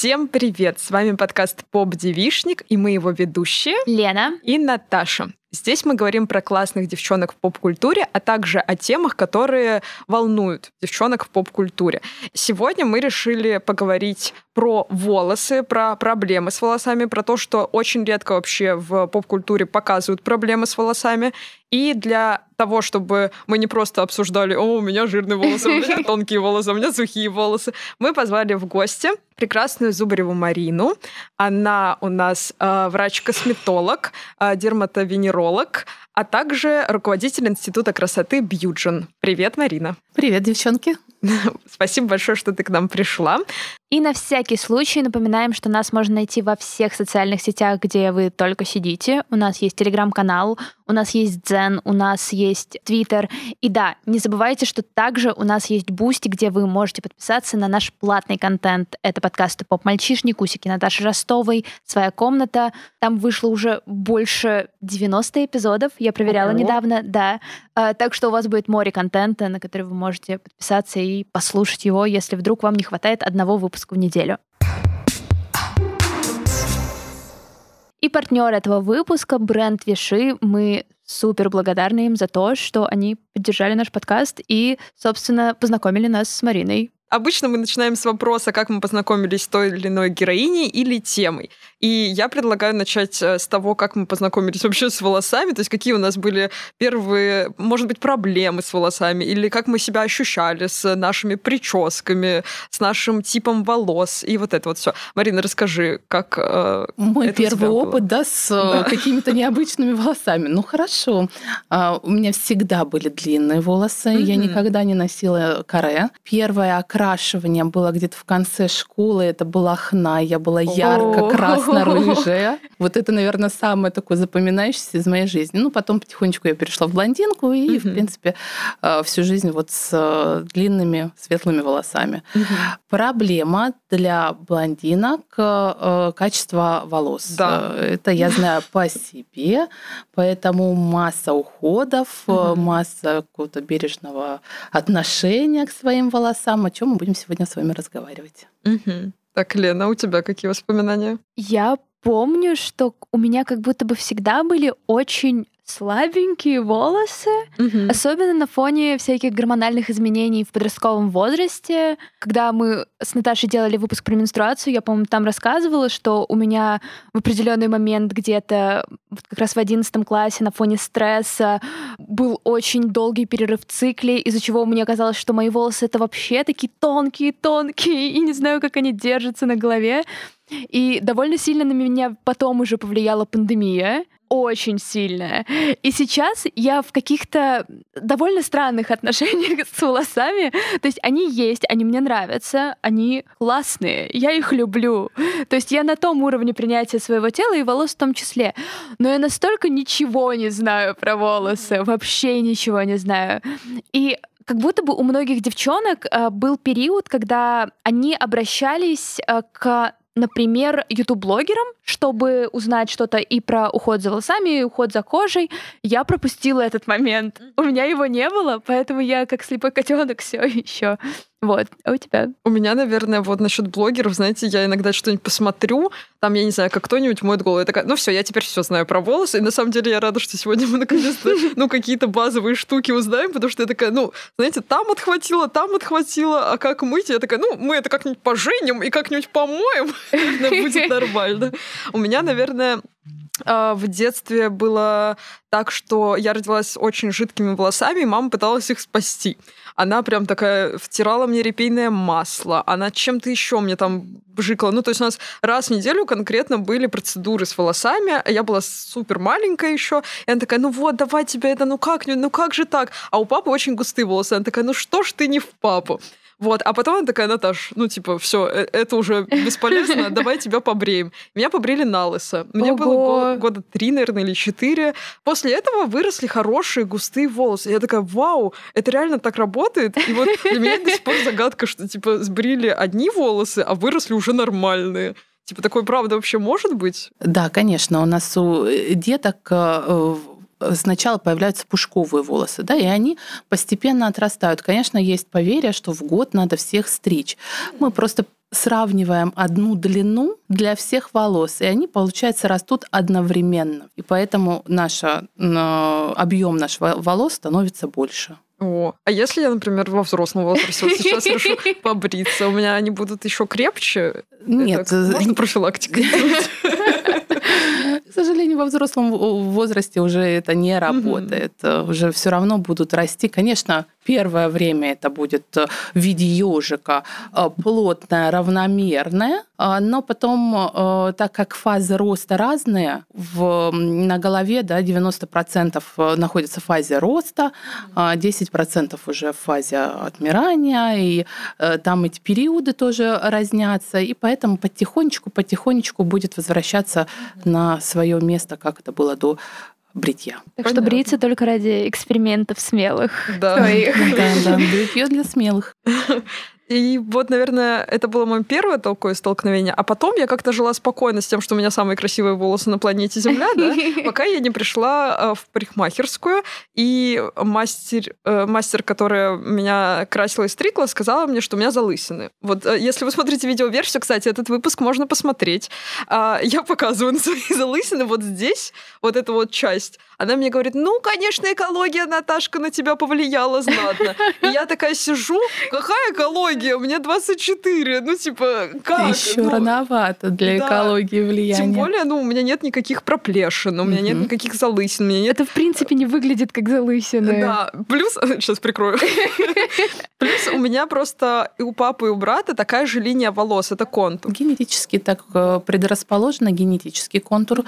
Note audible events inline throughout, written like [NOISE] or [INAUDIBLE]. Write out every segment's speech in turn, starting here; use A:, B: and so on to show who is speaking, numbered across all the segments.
A: Всем привет! С вами подкаст «Поп-девишник» и мы его ведущие
B: Лена
A: и Наташа. Здесь мы говорим про классных девчонок в поп-культуре, а также о темах, которые волнуют девчонок в поп-культуре. Сегодня мы решили поговорить про волосы, про проблемы с волосами, про то, что очень редко вообще в поп-культуре показывают проблемы с волосами. И для того, чтобы мы не просто обсуждали, о, у меня жирные волосы, у меня [LAUGHS] тонкие волосы, у меня сухие волосы, мы позвали в гости прекрасную Зубареву Марину. Она у нас э, врач-косметолог, э, дерматовенеролог, а также руководитель Института красоты Бьюджин. Привет, Марина.
C: Привет, девчонки. [LAUGHS]
A: Спасибо большое, что ты к нам пришла.
B: И на всякий случай напоминаем, что нас можно найти во всех социальных сетях, где вы только сидите. У нас есть телеграм-канал, у нас есть Дзен, у нас есть Твиттер. И да, не забывайте, что также у нас есть Boosty, где вы можете подписаться на наш платный контент. Это подкасты «Поп-мальчишник», «Усики» Наташи Ростовой, «Своя комната». Там вышло уже больше 90 эпизодов, я проверяла Ого. недавно, да. А, так что у вас будет море контента, на который вы можете подписаться и послушать его, если вдруг вам не хватает одного выпуска выпуск в неделю. И партнер этого выпуска бренд Vichy. Мы супер благодарны им за то, что они поддержали наш подкаст и, собственно, познакомили нас с Мариной.
A: Обычно мы начинаем с вопроса, как мы познакомились с той или иной героиней или темой. И я предлагаю начать э, с того, как мы познакомились вообще с волосами, то есть какие у нас были первые, может быть, проблемы с волосами, или как мы себя ощущали с нашими прическами, с нашим типом волос, и вот это вот все. Марина, расскажи, как э,
C: Мой первый опыт, да, с э, да. какими-то необычными волосами. Ну, хорошо. А, у меня всегда были длинные волосы, я никогда не носила каре. Первое окрашивание было где-то в конце школы, это была хна, я была ярко-красно-рыжая. [LAUGHS] Вот это, наверное, самое такое запоминающееся из моей жизни. Ну, потом потихонечку я перешла в блондинку и, в принципе, э, всю жизнь вот с э, длинными светлыми волосами. Проблема для блондинок э, качество волос.
A: Да.
C: Это я знаю по себе, поэтому масса уходов, масса какого-то бережного отношения к своим волосам, о чем мы будем сегодня с вами разговаривать.
A: Угу. Так, Лена, у тебя какие воспоминания?
B: Я помню, что у меня как будто бы всегда были очень слабенькие волосы, угу. особенно на фоне всяких гормональных изменений в подростковом возрасте. Когда мы с Наташей делали выпуск про менструацию, я, по-моему, там рассказывала, что у меня в определенный момент где-то как раз в одиннадцатом классе на фоне стресса был очень долгий перерыв в цикле, из-за чего мне казалось, что мои волосы это вообще такие тонкие-тонкие, и не знаю, как они держатся на голове. И довольно сильно на меня потом уже повлияла пандемия очень сильная. И сейчас я в каких-то довольно странных [LAUGHS] отношениях с волосами. То есть они есть, они мне нравятся, они классные, я их люблю. То есть я на том уровне принятия своего тела и волос в том числе. Но я настолько ничего не знаю про волосы, вообще ничего не знаю. И как будто бы у многих девчонок э, был период, когда они обращались э, к например, YouTube-блогерам, чтобы узнать что-то и про уход за волосами, и уход за кожей. Я пропустила этот момент. У меня его не было, поэтому я как слепой котенок все еще вот, а у тебя?
A: У меня, наверное, вот насчет блогеров, знаете, я иногда что-нибудь посмотрю, там, я не знаю, как кто-нибудь моет голову, я такая, ну все, я теперь все знаю про волосы, и на самом деле я рада, что сегодня мы наконец-то, [LAUGHS] ну, какие-то базовые штуки узнаем, потому что я такая, ну, знаете, там отхватила, там отхватила, а как мыть? Я такая, ну, мы это как-нибудь поженим и как-нибудь помоем, [LAUGHS] будет [LAUGHS] нормально. У меня, наверное, а, в детстве было так, что я родилась очень жидкими волосами, и мама пыталась их спасти. Она прям такая втирала мне репейное масло, она чем-то еще мне там бжикала. Ну, то есть у нас раз в неделю конкретно были процедуры с волосами, а я была супер маленькая еще, и она такая, ну вот, давай тебе это, ну как, ну как же так? А у папы очень густые волосы. Она такая, ну что ж ты не в папу? Вот, а потом она такая, Наташ, ну, типа, все, э, это уже бесполезно, [LAUGHS] давай тебя побреем. Меня побрили на лысо. Мне Ого. было года три, наверное, или четыре. После этого выросли хорошие густые волосы. Я такая, вау, это реально так работает? И вот для меня до сих пор загадка, что, типа, сбрили одни волосы, а выросли уже нормальные. Типа, такое правда вообще может быть?
C: Да, конечно. У нас у э, деток э, сначала появляются пушковые волосы, да, и они постепенно отрастают. Конечно, есть поверье, что в год надо всех стричь. Мы просто сравниваем одну длину для всех волос, и они, получается, растут одновременно. И поэтому наша, объем нашего волос становится больше.
A: О, а если я, например, во взрослом возрасте вот сейчас решу [LAUGHS] побриться, у меня они будут еще крепче?
C: Нет. Это,
A: можно профилактика [LAUGHS]
C: К сожалению, во взрослом возрасте уже это не работает. Уже все равно будут расти. Конечно, Первое время это будет в виде ежика э, плотное, равномерное, но потом, так как фазы роста разные, в, на голове да, 90% находится в фазе роста, 10% уже в фазе отмирания, и там эти периоды тоже разнятся, и поэтому потихонечку-потихонечку будет возвращаться на свое место, как это было до бритья.
B: Так Понятно. что бриться только ради экспериментов смелых.
C: Да, да, да, [LAUGHS] бритье для смелых. [LAUGHS]
A: И вот, наверное, это было мое первое такое столкновение. А потом я как-то жила спокойно с тем, что у меня самые красивые волосы на планете Земля, да, [LAUGHS] пока я не пришла э, в парикмахерскую, и мастер, э, мастер, которая меня красила и стригла, сказала мне, что у меня залысины. Вот э, если вы смотрите видеоверсию, кстати, этот выпуск можно посмотреть. А, я показываю на свои [LAUGHS] залысины вот здесь, вот эту вот часть. Она мне говорит, ну, конечно, экология, Наташка, на тебя повлияла знатно. И я такая сижу, какая экология? Мне 24. Ну, типа, как?
C: Еще
A: ну,
C: рановато для да. экологии влияния.
A: Тем более, ну, у меня нет никаких проплешин, у меня нет никаких залысин. У меня нет...
B: Это, в принципе, не выглядит как залысины.
A: Да. Плюс... [LAUGHS] Сейчас прикрою. [LAUGHS] Плюс у меня просто и у папы, и у брата такая же линия волос. Это контур.
C: Генетически так э, предрасположено, генетический контур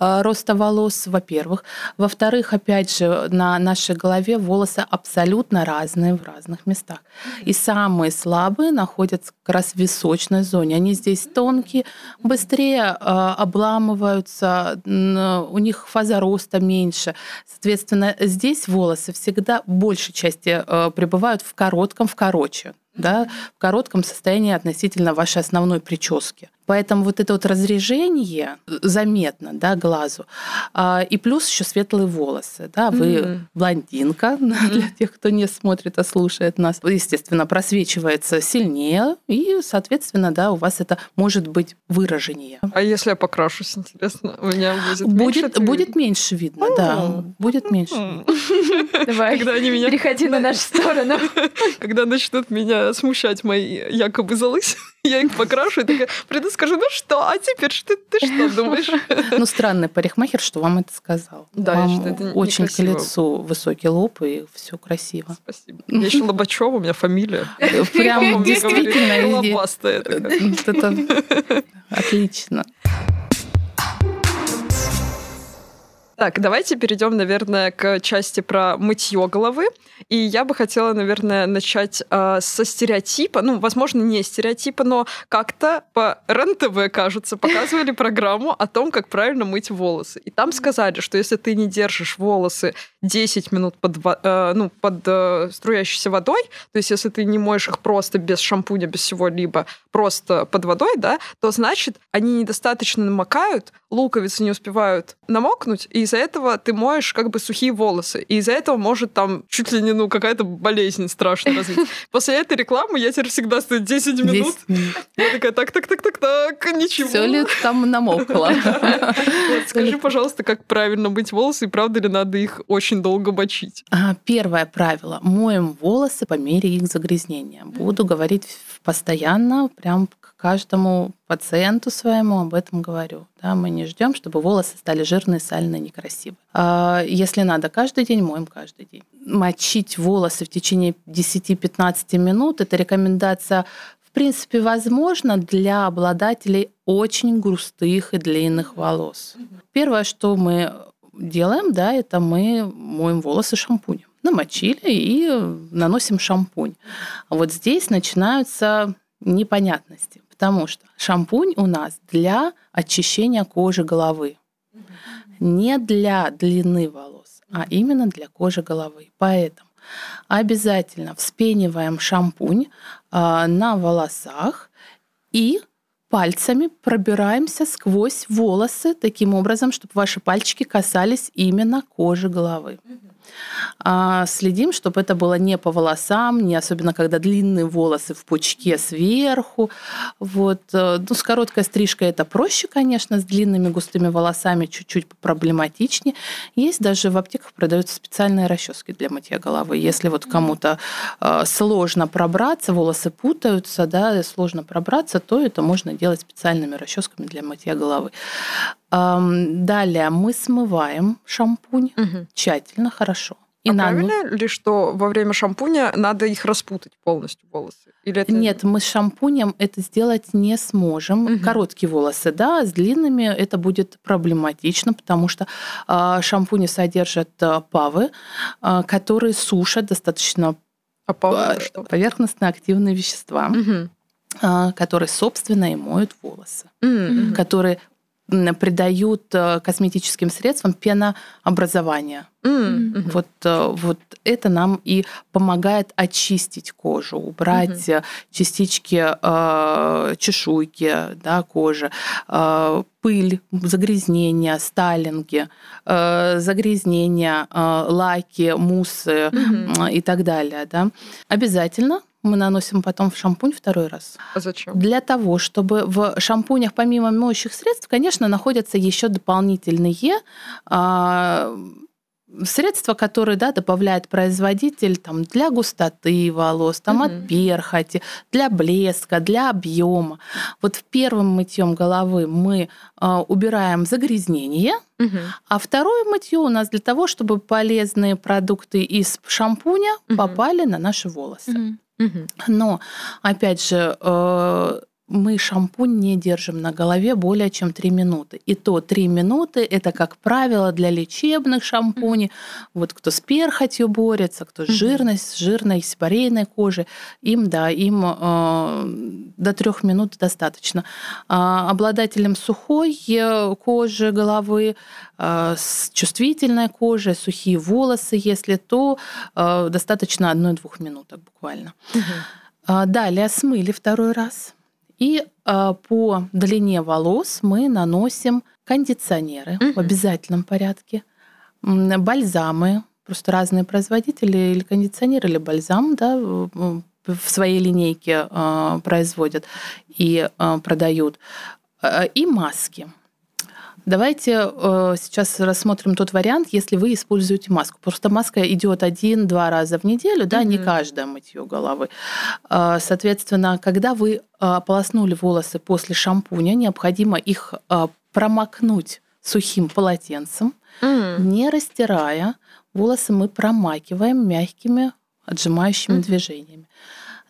C: э, роста волос, во-первых. Во-вторых, опять же, на нашей голове волосы абсолютно разные в разных местах. И самые слабые находятся как раз в височной зоне. Они здесь тонкие, быстрее э, обламываются, у них фаза роста меньше. Соответственно, здесь волосы всегда большей части э, пребывают в коротком, в короче да, в коротком состоянии относительно вашей основной прически. Поэтому вот это вот разрежение заметно да, глазу. А, и плюс еще светлые волосы. Да, вы mm-hmm. блондинка, [LAUGHS] для тех, кто не смотрит, а слушает нас. Естественно, просвечивается сильнее, и, соответственно, да, у вас это может быть выраженнее.
A: А если я покрашусь, интересно, у меня будет
C: Будет, меньше будет меньше видно, да. Будет меньше. [LAUGHS]
B: Давай, Когда они меня... переходи на нашу сторону. [LAUGHS]
A: Когда начнут меня смущать мои якобы залысины, я их покрашу и такая приду, скажу, ну что, а теперь что ты что думаешь? [LAUGHS]
C: Ну, странный парикмахер, что вам это сказал.
A: Да,
C: вам
A: я считаю, это
C: Очень к лицу высокий лоб, и все красиво.
A: Спасибо. Я еще Лобачева, у меня фамилия. [LAUGHS]
C: Прям действительно.
A: Лобастая.
C: Это [LAUGHS] отлично.
A: Так, давайте перейдем, наверное, к части про мытье головы. И я бы хотела, наверное, начать э, со стереотипа. Ну, возможно, не стереотипа, но как-то по РЕН-ТВ, кажется, показывали [LAUGHS] программу о том, как правильно мыть волосы. И там сказали, что если ты не держишь волосы 10 минут под, э, ну, под э, струящейся водой, то есть если ты не моешь их просто без шампуня, без всего-либо, просто под водой, да, то значит, они недостаточно намокают, луковицы не успевают намокнуть, и из-за этого ты моешь как бы сухие волосы. И из-за этого может там чуть ли не ну какая-то болезнь страшная развить. [LAUGHS] После этой рекламы я теперь всегда стою 10 минут. 10 минут. Я такая, так, так, так, так, так, ничего.
C: Все ли там намокло? [LAUGHS]
A: Скажи, пожалуйста, как правильно мыть волосы, и правда ли надо их очень долго мочить?
C: А, первое правило. Моем волосы по мере их загрязнения. Буду говорить постоянно, прям каждому пациенту своему об этом говорю. Да, мы не ждем, чтобы волосы стали жирные, сальные, некрасивые. А если надо каждый день, моем каждый день. Мочить волосы в течение 10-15 минут – это рекомендация в принципе, возможно для обладателей очень густых и длинных волос. Первое, что мы делаем, да, это мы моем волосы шампунем. Намочили и наносим шампунь. Вот здесь начинаются непонятности. Потому что шампунь у нас для очищения кожи головы. Не для длины волос, а именно для кожи головы. Поэтому обязательно вспениваем шампунь а, на волосах и пальцами пробираемся сквозь волосы таким образом, чтобы ваши пальчики касались именно кожи головы. А, следим, чтобы это было не по волосам, не особенно когда длинные волосы в пучке сверху. Вот. Э, ну, с короткой стрижкой это проще, конечно, с длинными густыми волосами чуть-чуть проблематичнее. Есть даже в аптеках продаются специальные расчески для мытья головы. Если вот кому-то э, сложно пробраться, волосы путаются, да, сложно пробраться, то это можно делать специальными расческами для мытья головы. Далее мы смываем шампунь угу. тщательно, хорошо.
A: И а на... правильно ли, что во время шампуня надо их распутать полностью волосы?
C: Или это... Нет, мы с шампунем это сделать не сможем. Угу. Короткие волосы, да, с длинными это будет проблематично, потому что э, шампуни содержат э, павы, э, которые сушат достаточно
A: а павы что?
C: поверхностно-активные вещества. Угу которые, собственно, и моют волосы, mm-hmm. которые придают э, косметическим средствам пенообразование. Mm-hmm. Вот, э, вот это нам и помогает очистить кожу, убрать mm-hmm. частички э, чешуйки да, кожи, э, пыль, загрязнения, сталинги, э, загрязнения, э, лаки, муссы mm-hmm. и так далее. Да. Обязательно мы наносим потом в шампунь второй раз.
A: А зачем?
C: Для того, чтобы в шампунях помимо моющих средств, конечно, находятся еще дополнительные а, средства, которые да, добавляет производитель там, для густоты волос, там, угу. от перхоти, для блеска, для объема. Вот в первом мытьем головы мы э, убираем загрязнение, угу. а второе мытье у нас для того, чтобы полезные продукты из шампуня угу. попали на наши волосы. Угу. Но, опять же, э, мы шампунь не держим на голове более чем 3 минуты. И то 3 минуты – это, как правило, для лечебных шампуней. Mm-hmm. Вот кто с перхотью борется, кто с mm-hmm. жирной, с жирной, сибарейной кожей, им, да, им э, до 3 минут достаточно. А обладателям сухой э, кожи головы, э, с чувствительной кожей, сухие волосы, если то, э, достаточно 1-2 минуток буквально. Mm-hmm. Далее смыли второй раз – и э, по длине волос мы наносим кондиционеры угу. в обязательном порядке, бальзамы, просто разные производители или кондиционер, или бальзам, да, в своей линейке э, производят и э, продают, э, и маски. Давайте э, сейчас рассмотрим тот вариант, если вы используете маску. Просто маска идет один-два раза в неделю, да, mm-hmm. не каждое мытье головы. Э, соответственно, когда вы э, ополоснули волосы после шампуня, необходимо их э, промокнуть сухим полотенцем, mm-hmm. не растирая. Волосы мы промакиваем мягкими отжимающими mm-hmm. движениями.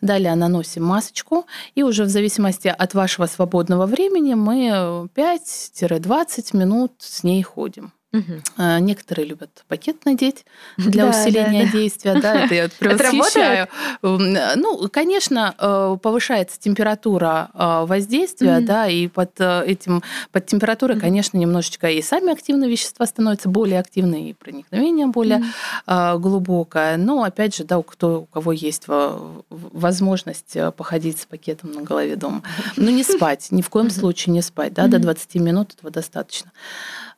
C: Далее наносим масочку, и уже в зависимости от вашего свободного времени мы 5-20 минут с ней ходим. Угу. Некоторые любят пакет надеть для да, усиления да, да. действия. Да, это я [LAUGHS] предвосхищаю. Ну, конечно, э, повышается температура э, воздействия, да, и под э, этим, под температурой, конечно, немножечко и сами активные вещества становятся более активны, и проникновение более mm глубокое. Но, опять же, да, у, кто, у кого есть возможность походить с пакетом на голове дома. Но не спать, ни в коем случае не спать, да, до 20 минут этого достаточно.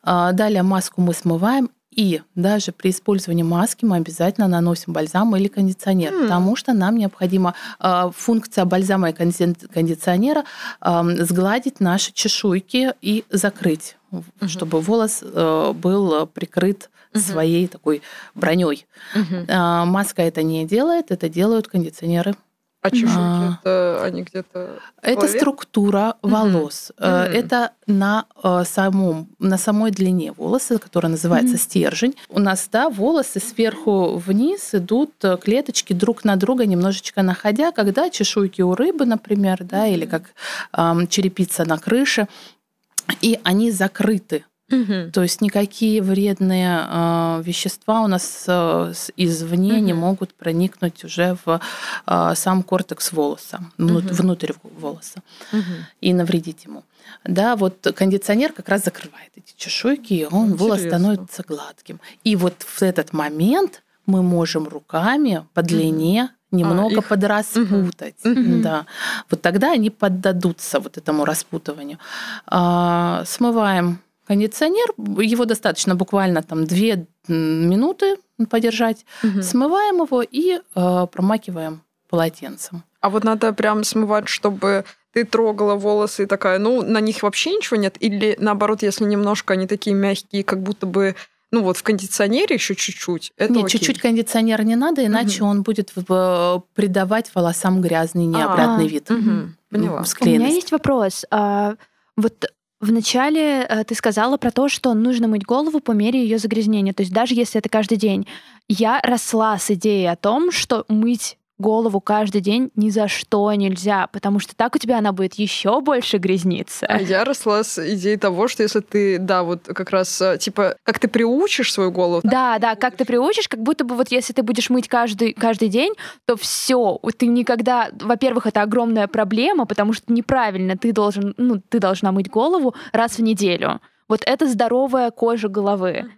C: А, далее маску мы смываем, и даже при использовании маски мы обязательно наносим бальзам или кондиционер, mm. потому что нам необходима э, функция бальзама и кондиционера э, сгладить наши чешуйки и закрыть, mm-hmm. чтобы волос э, был прикрыт mm-hmm. своей такой броней. Mm-hmm. Э, маска это не делает, это делают кондиционеры.
A: А чешуйки а, это они где-то.
C: Это структура волос. Mm-hmm. Это на э, самом на самой длине волоса, которая называется mm-hmm. стержень. У нас да волосы сверху вниз идут э, клеточки друг на друга немножечко находя, когда чешуйки у рыбы, например, да, mm-hmm. или как э, черепица на крыше, и они закрыты Угу. То есть никакие вредные э, вещества у нас э, извне угу. не могут проникнуть уже в э, сам кортекс волоса, угу. внутрь волоса угу. и навредить ему. Да, вот кондиционер как раз закрывает эти чешуйки, и он Интересно. волос становится гладким. И вот в этот момент мы можем руками по длине немного а, их... подраспутать. Угу. Да. Вот тогда они поддадутся вот этому распутыванию. А, смываем кондиционер, его достаточно буквально там 2 минуты подержать, угу. смываем его и э, промакиваем полотенцем.
A: А вот надо прям смывать, чтобы ты трогала волосы и такая, ну, на них вообще ничего нет? Или наоборот, если немножко они такие мягкие, как будто бы ну вот в кондиционере еще чуть-чуть. Это
C: Нет, окей. чуть-чуть кондиционера не надо, иначе угу. он будет придавать волосам грязный необратный а, вид.
A: Угу. Поняла.
B: У меня есть вопрос. А, вот Вначале э, ты сказала про то, что нужно мыть голову по мере ее загрязнения, то есть даже если это каждый день. Я росла с идеей о том, что мыть голову каждый день ни за что нельзя, потому что так у тебя она будет еще больше грязниться.
A: А я росла с идеей того, что если ты, да, вот как раз, э, типа, как ты приучишь свою голову.
B: Да, да, как ты приучишь, как будто бы вот если ты будешь мыть каждый, каждый день, то все, ты никогда, во-первых, это огромная проблема, потому что неправильно, ты должен, ну, ты должна мыть голову раз в неделю. Вот это здоровая кожа головы.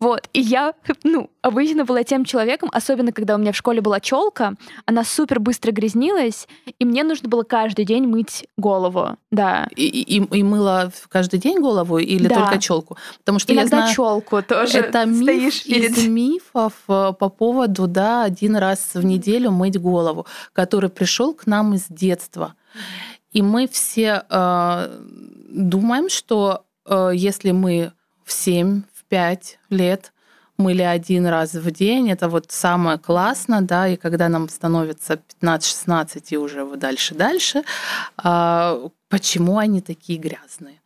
B: Вот. И я, ну, обычно была тем человеком, особенно когда у меня в школе была челка, она супер быстро грязнилась, и мне нужно было каждый день мыть голову. Да.
C: И, и, и мыла каждый день голову или да. только челку?
B: Потому что Иногда я знаю, челку тоже.
C: Это миф перед... из мифов э, по поводу, да, один раз в неделю мыть голову, который пришел к нам из детства. И мы все э, думаем, что э, если мы в 7, 5 лет мыли один раз в день, это вот самое классно, да, и когда нам становится 15-16 и уже дальше-дальше, а, почему они такие грязные?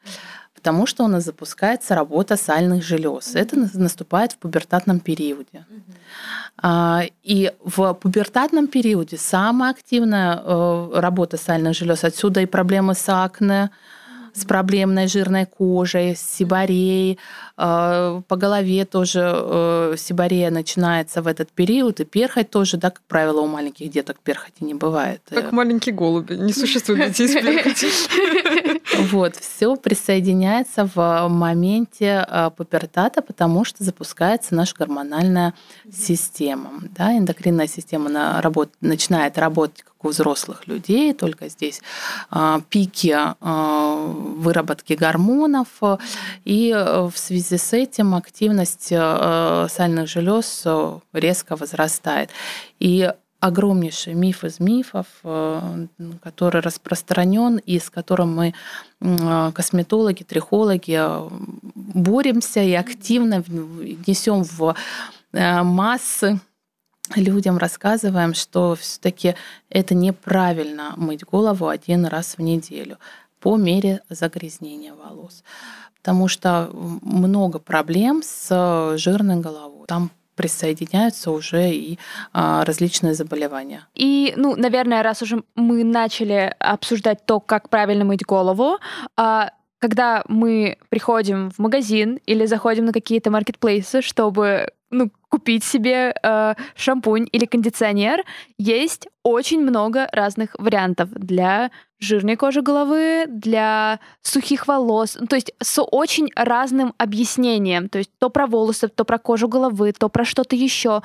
C: Потому что у нас запускается работа сальных желез. Это наступает в пубертатном периоде. А, и в пубертатном периоде самая активная э, работа сальных желез. Отсюда и проблемы с акне, с проблемной жирной кожей, с сибареей. А, по голове тоже э, сибарея начинается в этот период, и перхоть тоже, да, как правило, у маленьких деток перхоти не бывает.
A: Как маленькие голуби, не существует детей с перхотью. [LAUGHS]
C: Вот, все присоединяется в моменте а, пубертата, потому что запускается наша гормональная система. Да, эндокринная система начинает работать у взрослых людей, только здесь а, пики выработки гормонов, и в связи с этим активность сальных желез резко возрастает. И огромнейший миф из мифов, который распространен и с которым мы, косметологи, трихологи, боремся и активно несем в массы людям рассказываем, что все-таки это неправильно мыть голову один раз в неделю по мере загрязнения волос. Потому что много проблем с жирной головой. Там присоединяются уже и а, различные заболевания.
B: И, ну, наверное, раз уже мы начали обсуждать то, как правильно мыть голову, а, когда мы приходим в магазин или заходим на какие-то маркетплейсы, чтобы ну, купить себе э, шампунь или кондиционер, есть очень много разных вариантов для жирной кожи головы, для сухих волос, то есть с очень разным объяснением, то есть то про волосы, то про кожу головы, то про что-то еще.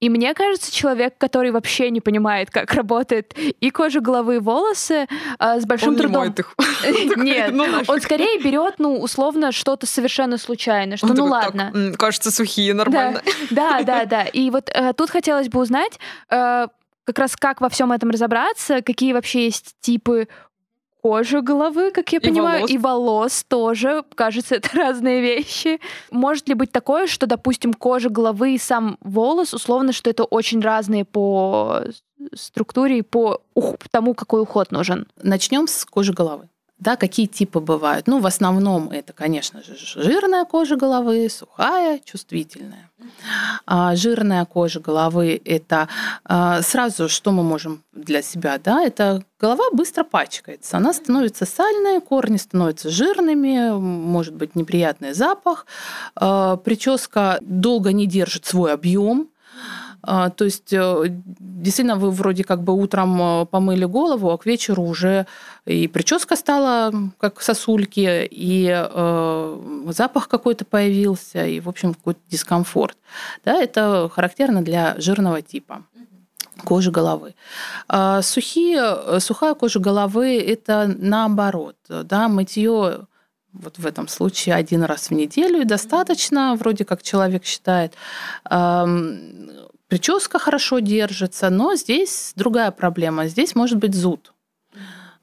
B: И мне кажется, человек, который вообще не понимает, как работает и кожа головы, и волосы, э, с большим
A: он
B: трудом.
A: Не их. [LAUGHS]
B: Нет, ну, он скорее берет, ну, условно, что-то совершенно случайное, что ну ладно.
A: Кажется, сухие, нормально.
B: Да, да, да. И вот э, тут хотелось бы узнать, э, как раз как во всем этом разобраться, какие вообще есть типы кожи головы, как я и понимаю, волос. и волос тоже. Кажется, [LAUGHS] это разные вещи. Может ли быть такое, что, допустим, кожа головы и сам волос, условно, что это очень разные по структуре и по тому, какой уход нужен?
C: Начнем с кожи головы. Да, какие типы бывают? Ну, в основном это, конечно же, жирная кожа головы, сухая, чувствительная. А жирная кожа головы – это а, сразу, что мы можем для себя, да, это голова быстро пачкается, она становится сальной, корни становятся жирными, может быть неприятный запах, а, прическа долго не держит свой объем, то есть э, действительно вы вроде как бы утром э, помыли голову, а к вечеру уже и прическа стала как сосульки, и э, запах какой-то появился, и, в общем, какой-то дискомфорт. Да, это характерно для жирного типа кожи головы. А сухие, сухая кожа головы – это наоборот. Да, мытье вот в этом случае один раз в неделю и достаточно, вроде как человек считает. Прическа хорошо держится, но здесь другая проблема. Здесь может быть зуд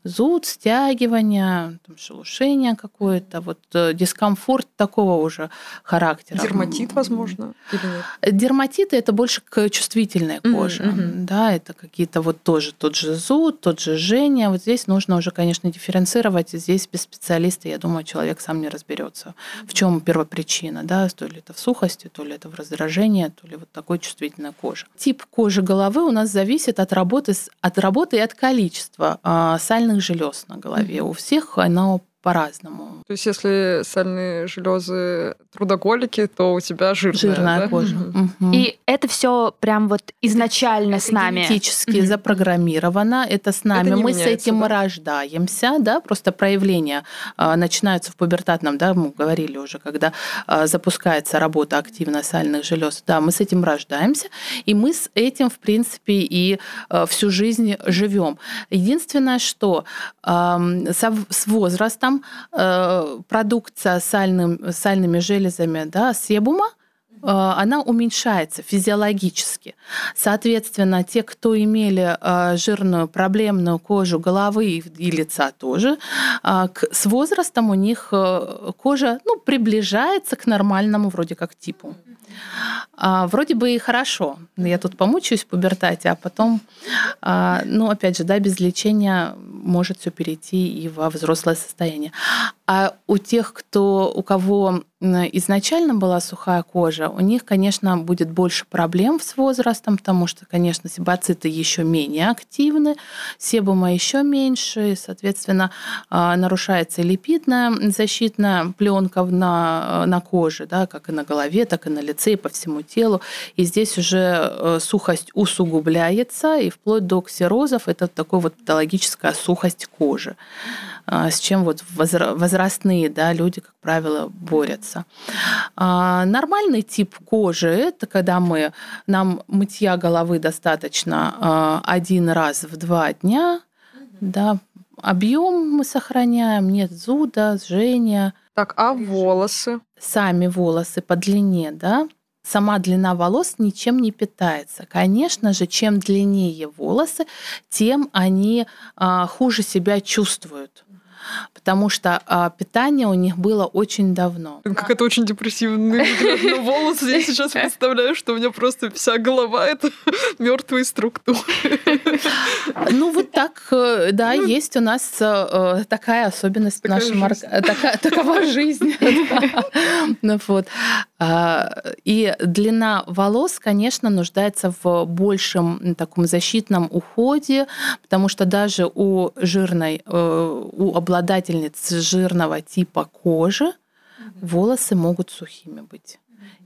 C: зуд, стягивание, там, шелушение какое-то, вот э, дискомфорт такого уже характера.
A: Дерматит, возможно, или нет?
C: Дерматиты это больше к чувствительной коже, mm-hmm. да, это какие-то вот тоже тот же зуд, тот же жжение. Вот здесь нужно уже, конечно, дифференцировать. Здесь без специалиста, я думаю, человек сам не разберется, в чем первопричина, да, то ли это в сухости, то ли это в раздражении, то ли вот такой чувствительной кожи. Тип кожи головы у нас зависит от работы, от работы и от количества а, сальных сальных желез на голове. У всех оно по-разному.
A: То есть, если сальные железы трудоголики, то у тебя жирная,
C: жирная
A: да?
C: кожа.
B: Угу. И это все прям вот изначально это с нами.
C: Генетически угу. запрограммировано. Это с нами. Это Мы с этим да? рождаемся, да, просто проявления а, начинаются в пубертатном, да, мы говорили уже, когда а, запускается работа активно сальных желез. Да, мы с этим рождаемся, и мы с этим, в принципе, и а, всю жизнь живем. Единственное, что а, с возрастом э, продукция сальным, сальными железами да, себума, э, она уменьшается физиологически. Соответственно, те, кто имели э, жирную проблемную кожу головы и лица тоже, э, с возрастом у них кожа ну, приближается к нормальному вроде как типу. А, вроде бы и хорошо. Я тут помучаюсь в пубертате, а потом, а, ну, опять же, да, без лечения может все перейти и во взрослое состояние. А у тех, кто, у кого изначально была сухая кожа, у них, конечно, будет больше проблем с возрастом, потому что, конечно, себоциты еще менее активны, себума еще меньше, и, соответственно, а, нарушается липидная защитная пленка на, на коже, да, как и на голове, так и на лице, и по всему телу. И здесь уже э, сухость усугубляется, и вплоть до ксерозов это такой вот патологическая сухость кожи. А, с чем вот возрастные да, люди, как правило, борются. А, нормальный тип кожи – это когда мы, нам мытья головы достаточно а, один раз в два дня, да, объем мы сохраняем, нет зуда, жжения.
A: Так, а волосы?
C: Сами волосы по длине, да, сама длина волос ничем не питается. Конечно же, чем длиннее волосы, тем они хуже себя чувствуют потому что а, питание у них было очень давно.
A: Как это очень депрессивный взгляд на волосы. Я сейчас [LAUGHS] представляю, что у меня просто вся голова это [LAUGHS] мертвые структуры.
C: Ну вот так, э, да, ну, есть у нас э, такая особенность такая нашей марки. Такова жизнь. [LAUGHS] Ну вот. А, и длина волос, конечно, нуждается в большем таком защитном уходе, потому что даже у жирной, э, у обладательниц жирного типа кожи волосы могут сухими быть.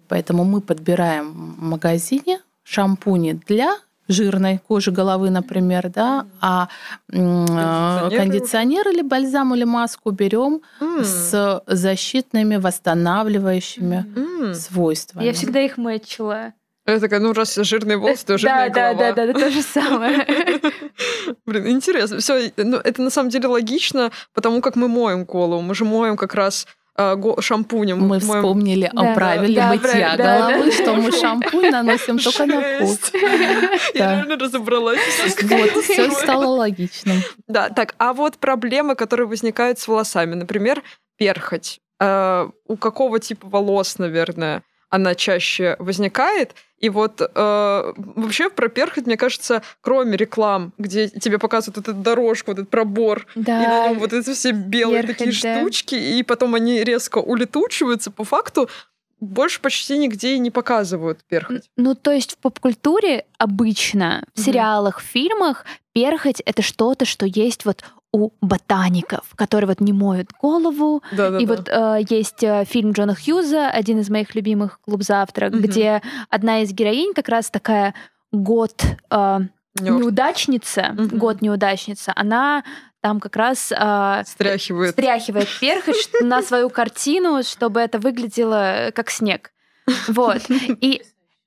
C: Поэтому мы подбираем в магазине шампуни для жирной кожи головы, например, да, а кондиционер, кондиционер или бальзам или маску берем mm. с защитными, восстанавливающими mm. свойствами.
B: Я всегда их мэтчила.
A: Я такая, ну раз жирный волос, то жирная да,
B: голова. Да, да, да, да, то же самое. [LAUGHS]
A: Блин, интересно. Все, ну, это на самом деле логично, потому как мы моем голову. Мы же моем как раз а, шампунем.
C: Мы моем... вспомнили да, о правиле да, мытья да, головы, да, что мы шампунь наносим [LAUGHS] только на вкус. [LAUGHS]
A: Я, наверное, разобралась.
C: Вот, все стало логичным.
A: Да, так, а вот проблемы, которые возникают с волосами, например, перхоть. А, у какого типа волос, наверное, она чаще возникает. И вот э, вообще про перхоть, мне кажется, кроме реклам, где тебе показывают вот эту дорожку, вот этот пробор,
B: да.
A: и на нем вот эти все белые перхоть, такие да. штучки, и потом они резко улетучиваются, по факту больше почти нигде и не показывают перхоть.
B: Ну, то есть в поп-культуре обычно, в сериалах, в фильмах перхоть — это что-то, что есть вот у ботаников, которые вот не моют голову.
A: Да, да,
B: и
A: да.
B: вот э, есть э, фильм Джона Хьюза, один из моих любимых «Клуб завтрак», угу. где одна из героинь как раз такая год э, неудачница, угу. год неудачница, она там как раз э,
A: стряхивает,
B: стряхивает перхоть [LAUGHS] на свою картину, чтобы это выглядело как снег. Вот. [LAUGHS] И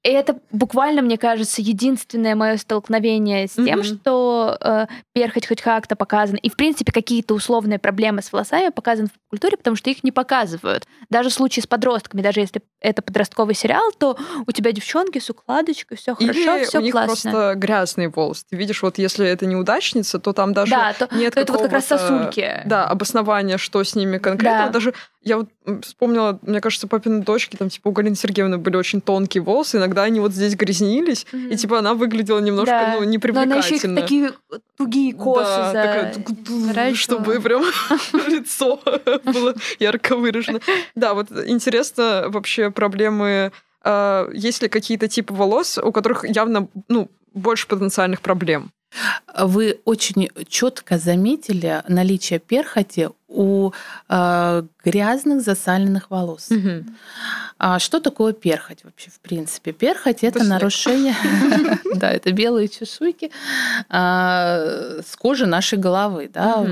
B: И это буквально, мне кажется, единственное мое столкновение с тем, mm-hmm. что э, перхоть хоть как-то показана. И, в принципе, какие-то условные проблемы с волосами показаны в культуре, потому что их не показывают. Даже в случае с подростками, даже если это подростковый сериал, то у тебя девчонки с укладочкой, все хорошо, все
A: у них
B: классно.
A: просто грязные волосы. Ты видишь, вот если это неудачница, то там даже
B: да, то,
A: нет
B: то это вот как раз сосульки.
A: Да, обоснования, что с ними конкретно. Да. Даже я вот вспомнила, мне кажется, папины дочки, там, типа, у Галины Сергеевны были очень тонкие волосы, иногда они вот здесь грязнились, mm-hmm. и, типа, она выглядела немножко, да. ну, непривлекательно. Но она еще
B: такие тугие косы
A: да,
B: за...
A: такая, чтобы прям [LAUGHS] лицо было ярко выражено. Да, вот интересно вообще проблемы а, есть ли какие-то типы волос, у которых явно ну, больше потенциальных проблем?
C: Вы очень четко заметили наличие перхоти у э, грязных засаленных волос. Угу. А что такое перхоть вообще в принципе? Перхоть это, это нарушение, [LAUGHS] да, это белые чешуйки а, с кожи нашей головы, да,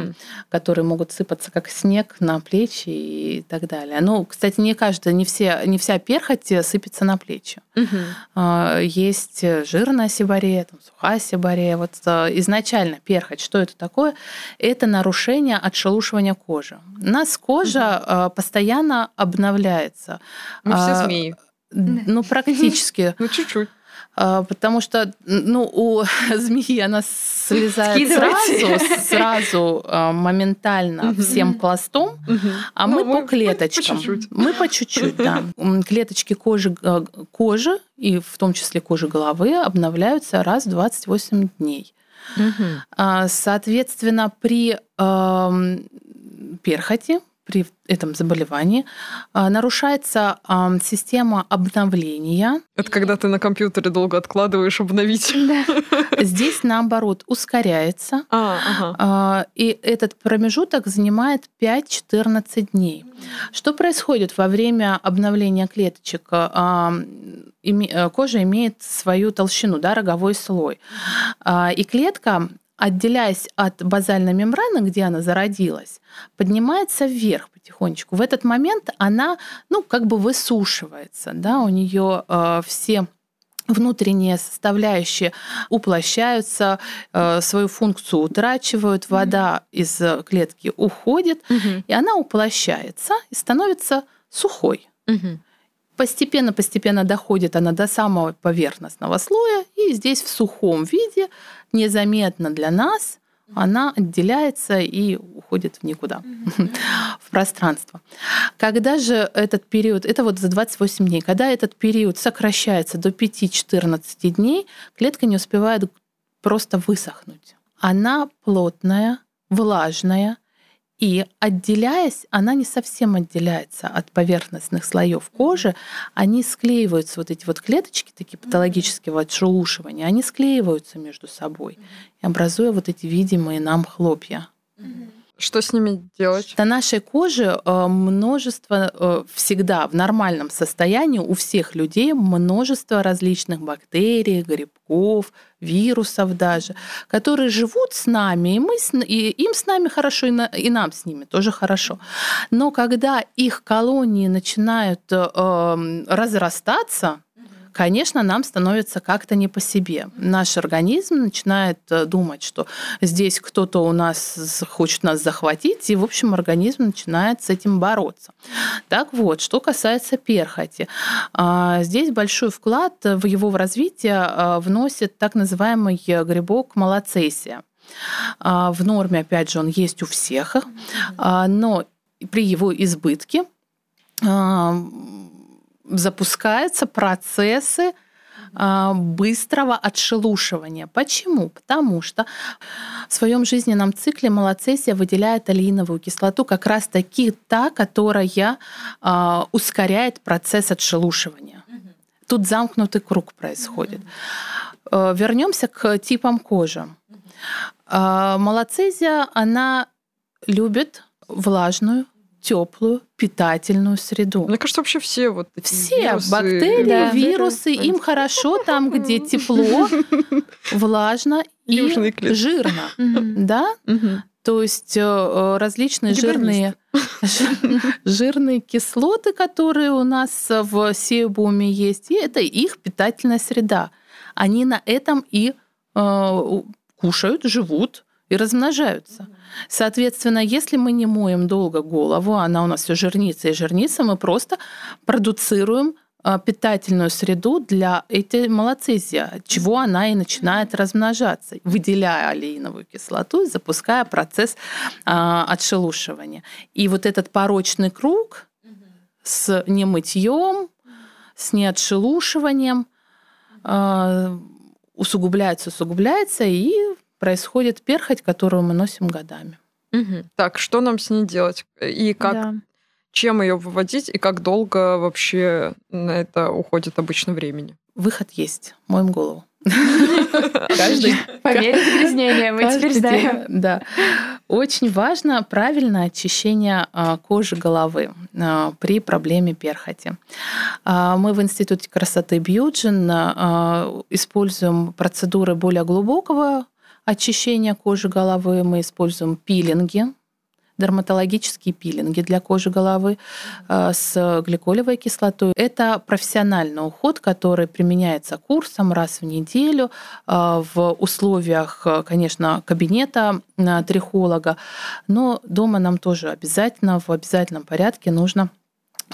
C: которые могут сыпаться как снег на плечи и так далее. Ну, кстати, не каждая, не все, не вся перхоть сыпется на плечи. А, есть жирная сибарея, там, сухая сибарея. Вот изначально перхоть, что это такое? Это нарушение отшелушивания кожи кожи. У нас кожа угу. постоянно обновляется.
A: Мы все а, змеи.
C: Ну, практически. [LAUGHS]
A: Ну, чуть-чуть.
C: А, потому что ну, у [LAUGHS] змеи она слезает сразу, [LAUGHS] сразу моментально всем пластом, а мы ну, по клеточкам. Мы по чуть-чуть, да. Клеточки кожи, кожи, и в том числе кожи головы, обновляются раз в 28 дней. Соответственно, при перхоти, при этом заболевании а, нарушается система обновления.
A: Это когда ты на компьютере долго откладываешь обновить. [LAUGHS] Да.
C: Здесь наоборот ускоряется. А, ага. А, и этот промежуток занимает 5-14 дней. Что происходит во время обновления клеточек? Кожа имеет свою толщину, да, роговой слой. И клетка отделяясь от базальной мембраны, где она зародилась, поднимается вверх потихонечку. В этот момент она, ну, как бы высушивается, да, у нее э, все внутренние составляющие уплощаются, э, свою функцию утрачивают, вода из клетки уходит, угу. и она уплощается и становится сухой. Угу. Постепенно-постепенно доходит она до самого поверхностного слоя, и здесь в сухом виде незаметно для нас она отделяется и уходит в никуда, [LAUGHS] в пространство. Когда же этот период, это вот за 28 дней, когда этот период сокращается до 5-14 дней, клетка не успевает просто высохнуть. Она плотная, влажная, и отделяясь, она не совсем отделяется от поверхностных слоев кожи, они склеиваются, вот эти вот клеточки, такие патологические вот шелушивания, они склеиваются между собой, образуя вот эти видимые нам хлопья.
A: Что с ними делать?
C: На нашей коже э, множество э, всегда в нормальном состоянии у всех людей множество различных бактерий, грибков, вирусов даже, которые живут с нами, и, мы с, и им с нами хорошо, и, на, и нам с ними тоже хорошо. Но когда их колонии начинают э, разрастаться, конечно, нам становится как-то не по себе. Наш организм начинает э, думать, что здесь кто-то у нас хочет нас захватить, и, в общем, организм начинает с этим бороться. Так вот, что касается перхоти. А, здесь большой вклад в его развитие а, вносит так называемый грибок малоцесия. А, в норме, опять же, он есть у всех, но при его избытке запускаются процессы а, быстрого отшелушивания. Почему? Потому что в своем жизненном цикле малоцесия выделяет алииновую кислоту, как раз таки та, которая а, ускоряет процесс отшелушивания. Тут замкнутый круг происходит. А, Вернемся к типам кожи. Малоцезия, она любит влажную, теплую, питательную среду.
A: Мне кажется, вообще все вот
C: все вирусы, бактерии, да, вирусы, да, им хорошо там, где тепло, влажно и жирно, да? То есть э, различные жирные, [LAUGHS] жирные кислоты, которые у нас в себуме есть, и это их питательная среда. Они на этом и э, кушают, живут и размножаются. Соответственно, если мы не моем долго голову, она у нас все жирнится и жирнится, мы просто продуцируем а, питательную среду для этой малоцизия, чего она и начинает размножаться, выделяя алииновую кислоту и запуская процесс а, отшелушивания. И вот этот порочный круг с немытьем, с неотшелушиванием а, усугубляется, усугубляется, и происходит перхоть, которую мы носим годами.
A: Угу. Так, что нам с ней делать? И как да чем ее выводить и как долго вообще на это уходит обычно времени?
C: Выход есть. Моем голову. [LAUGHS]
B: Каждый. По мере загрязнения, мы теперь знаем.
C: Да. Очень важно правильное очищение а, кожи головы а, при проблеме перхоти. А, мы в Институте красоты Бьюджин используем процедуры более глубокого очищения кожи головы. Мы используем пилинги, дерматологические пилинги для кожи головы э, с гликолевой кислотой. Это профессиональный уход, который применяется курсом раз в неделю э, в условиях, конечно, кабинета э, трихолога, но дома нам тоже обязательно, в обязательном порядке нужно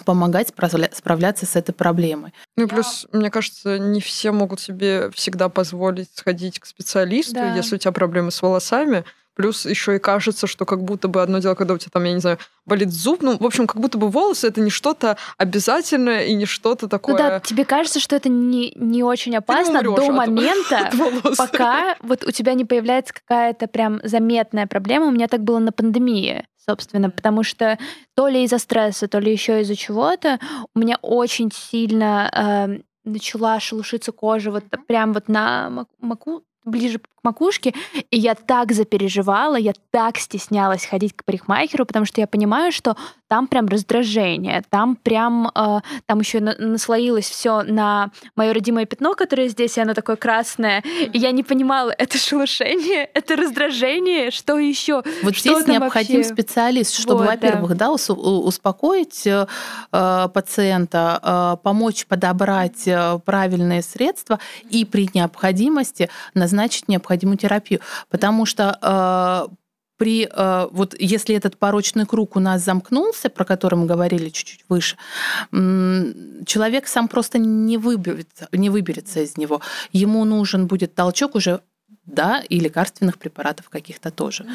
C: помогать справляться с этой проблемой.
A: Ну и плюс, мне кажется, не все могут себе всегда позволить сходить к специалисту, да. если у тебя проблемы с волосами. Плюс еще и кажется, что как будто бы одно дело, когда у тебя там, я не знаю, болит зуб, ну, в общем, как будто бы волосы это не что-то обязательное и не что-то такое. Ну
B: да, тебе кажется, что это не, не очень опасно до от, момента, [LAUGHS] от пока вот у тебя не появляется какая-то прям заметная проблема. У меня так было на пандемии собственно, потому что то ли из-за стресса, то ли еще из-за чего-то у меня очень сильно э, начала шелушиться кожа вот прям вот на маку, ближе к макушке, и я так запереживала, я так стеснялась ходить к парикмахеру, потому что я понимаю, что там прям раздражение, там прям, э, там еще на наслоилось все на мое родимое пятно, которое здесь, и оно такое красное, и я не понимала, это шелушение, [LAUGHS] это раздражение, что еще?
C: Вот
B: что
C: здесь необходим вообще? специалист, чтобы, вот, во-первых, да. да, успокоить э, пациента, э, помочь подобрать э, правильные средства и при необходимости назначить необходимую терапию, потому что э, при э, вот если этот порочный круг у нас замкнулся, про который мы говорили чуть-чуть выше, человек сам просто не выберется, не выберется из него. Ему нужен будет толчок уже да, и лекарственных препаратов каких-то тоже.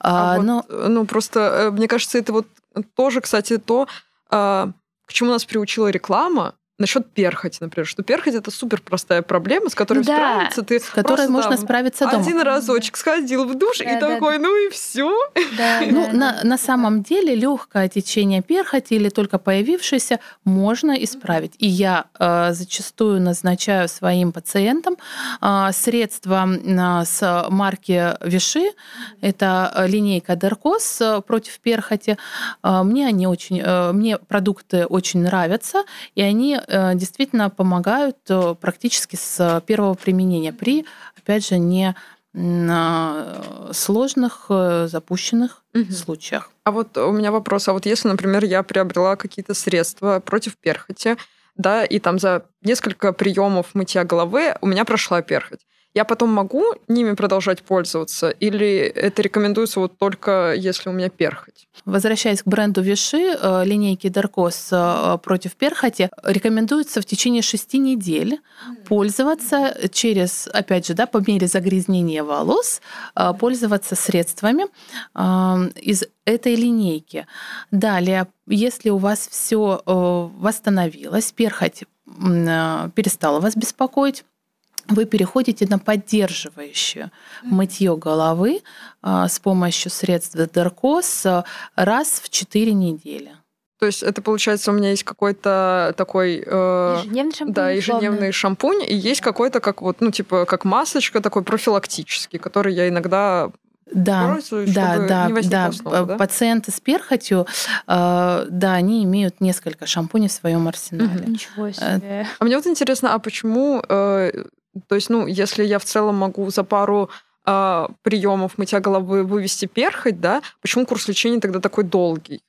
A: А, а но... вот, ну, просто, э, мне кажется, это вот тоже, кстати, то, к чему нас приучила реклама, насчет перхоти, например, что перхоть это супер простая проблема, с которой да, справиться ты.
C: С которой можно там, справиться дома.
A: Один разочек сходил в душ да, и да, такой, да. ну и все.
C: Да, [LAUGHS] ну, да, на, да. на самом деле легкое течение перхоти или только появившееся можно исправить. И я э, зачастую назначаю своим пациентам э, средства э, с марки Виши. Это линейка Деркос э, против перхоти. Э, мне они очень, э, мне продукты очень нравятся, и они Э, действительно помогают э, практически с первого применения при, опять же, не сложных э, запущенных угу. случаях.
A: А вот у меня вопрос, а вот если, например, я приобрела какие-то средства против перхоти, да, и там за несколько приемов мытья головы у меня прошла перхоть я потом могу ними продолжать пользоваться, или это рекомендуется вот только если у меня перхоть?
C: Возвращаясь к бренду Виши, э, линейки Даркос э, против перхоти, рекомендуется в течение шести недель пользоваться через, опять же, да, по мере загрязнения волос, э, пользоваться средствами из этой линейки. Далее, если у вас все восстановилось, перхоть перестала вас беспокоить, вы переходите на поддерживающее мытье головы а, с помощью средств Деркос а, раз в 4 недели.
A: То есть это получается у меня есть какой-то такой
B: э, ежедневный шампунь,
A: да ежедневный условно. шампунь и есть какой-то как вот ну типа как масочка такой профилактический, который я иногда
C: да, да, да, да. Снова, да. Пациенты с перхотью, э, да, они имеют несколько шампуней в своем арсенале.
B: Ничего э, себе.
A: А мне вот интересно, а почему э, то есть, ну, если я в целом могу за пару э, приемов мытья головы вывести перхоть, да, почему курс лечения тогда такой долгий?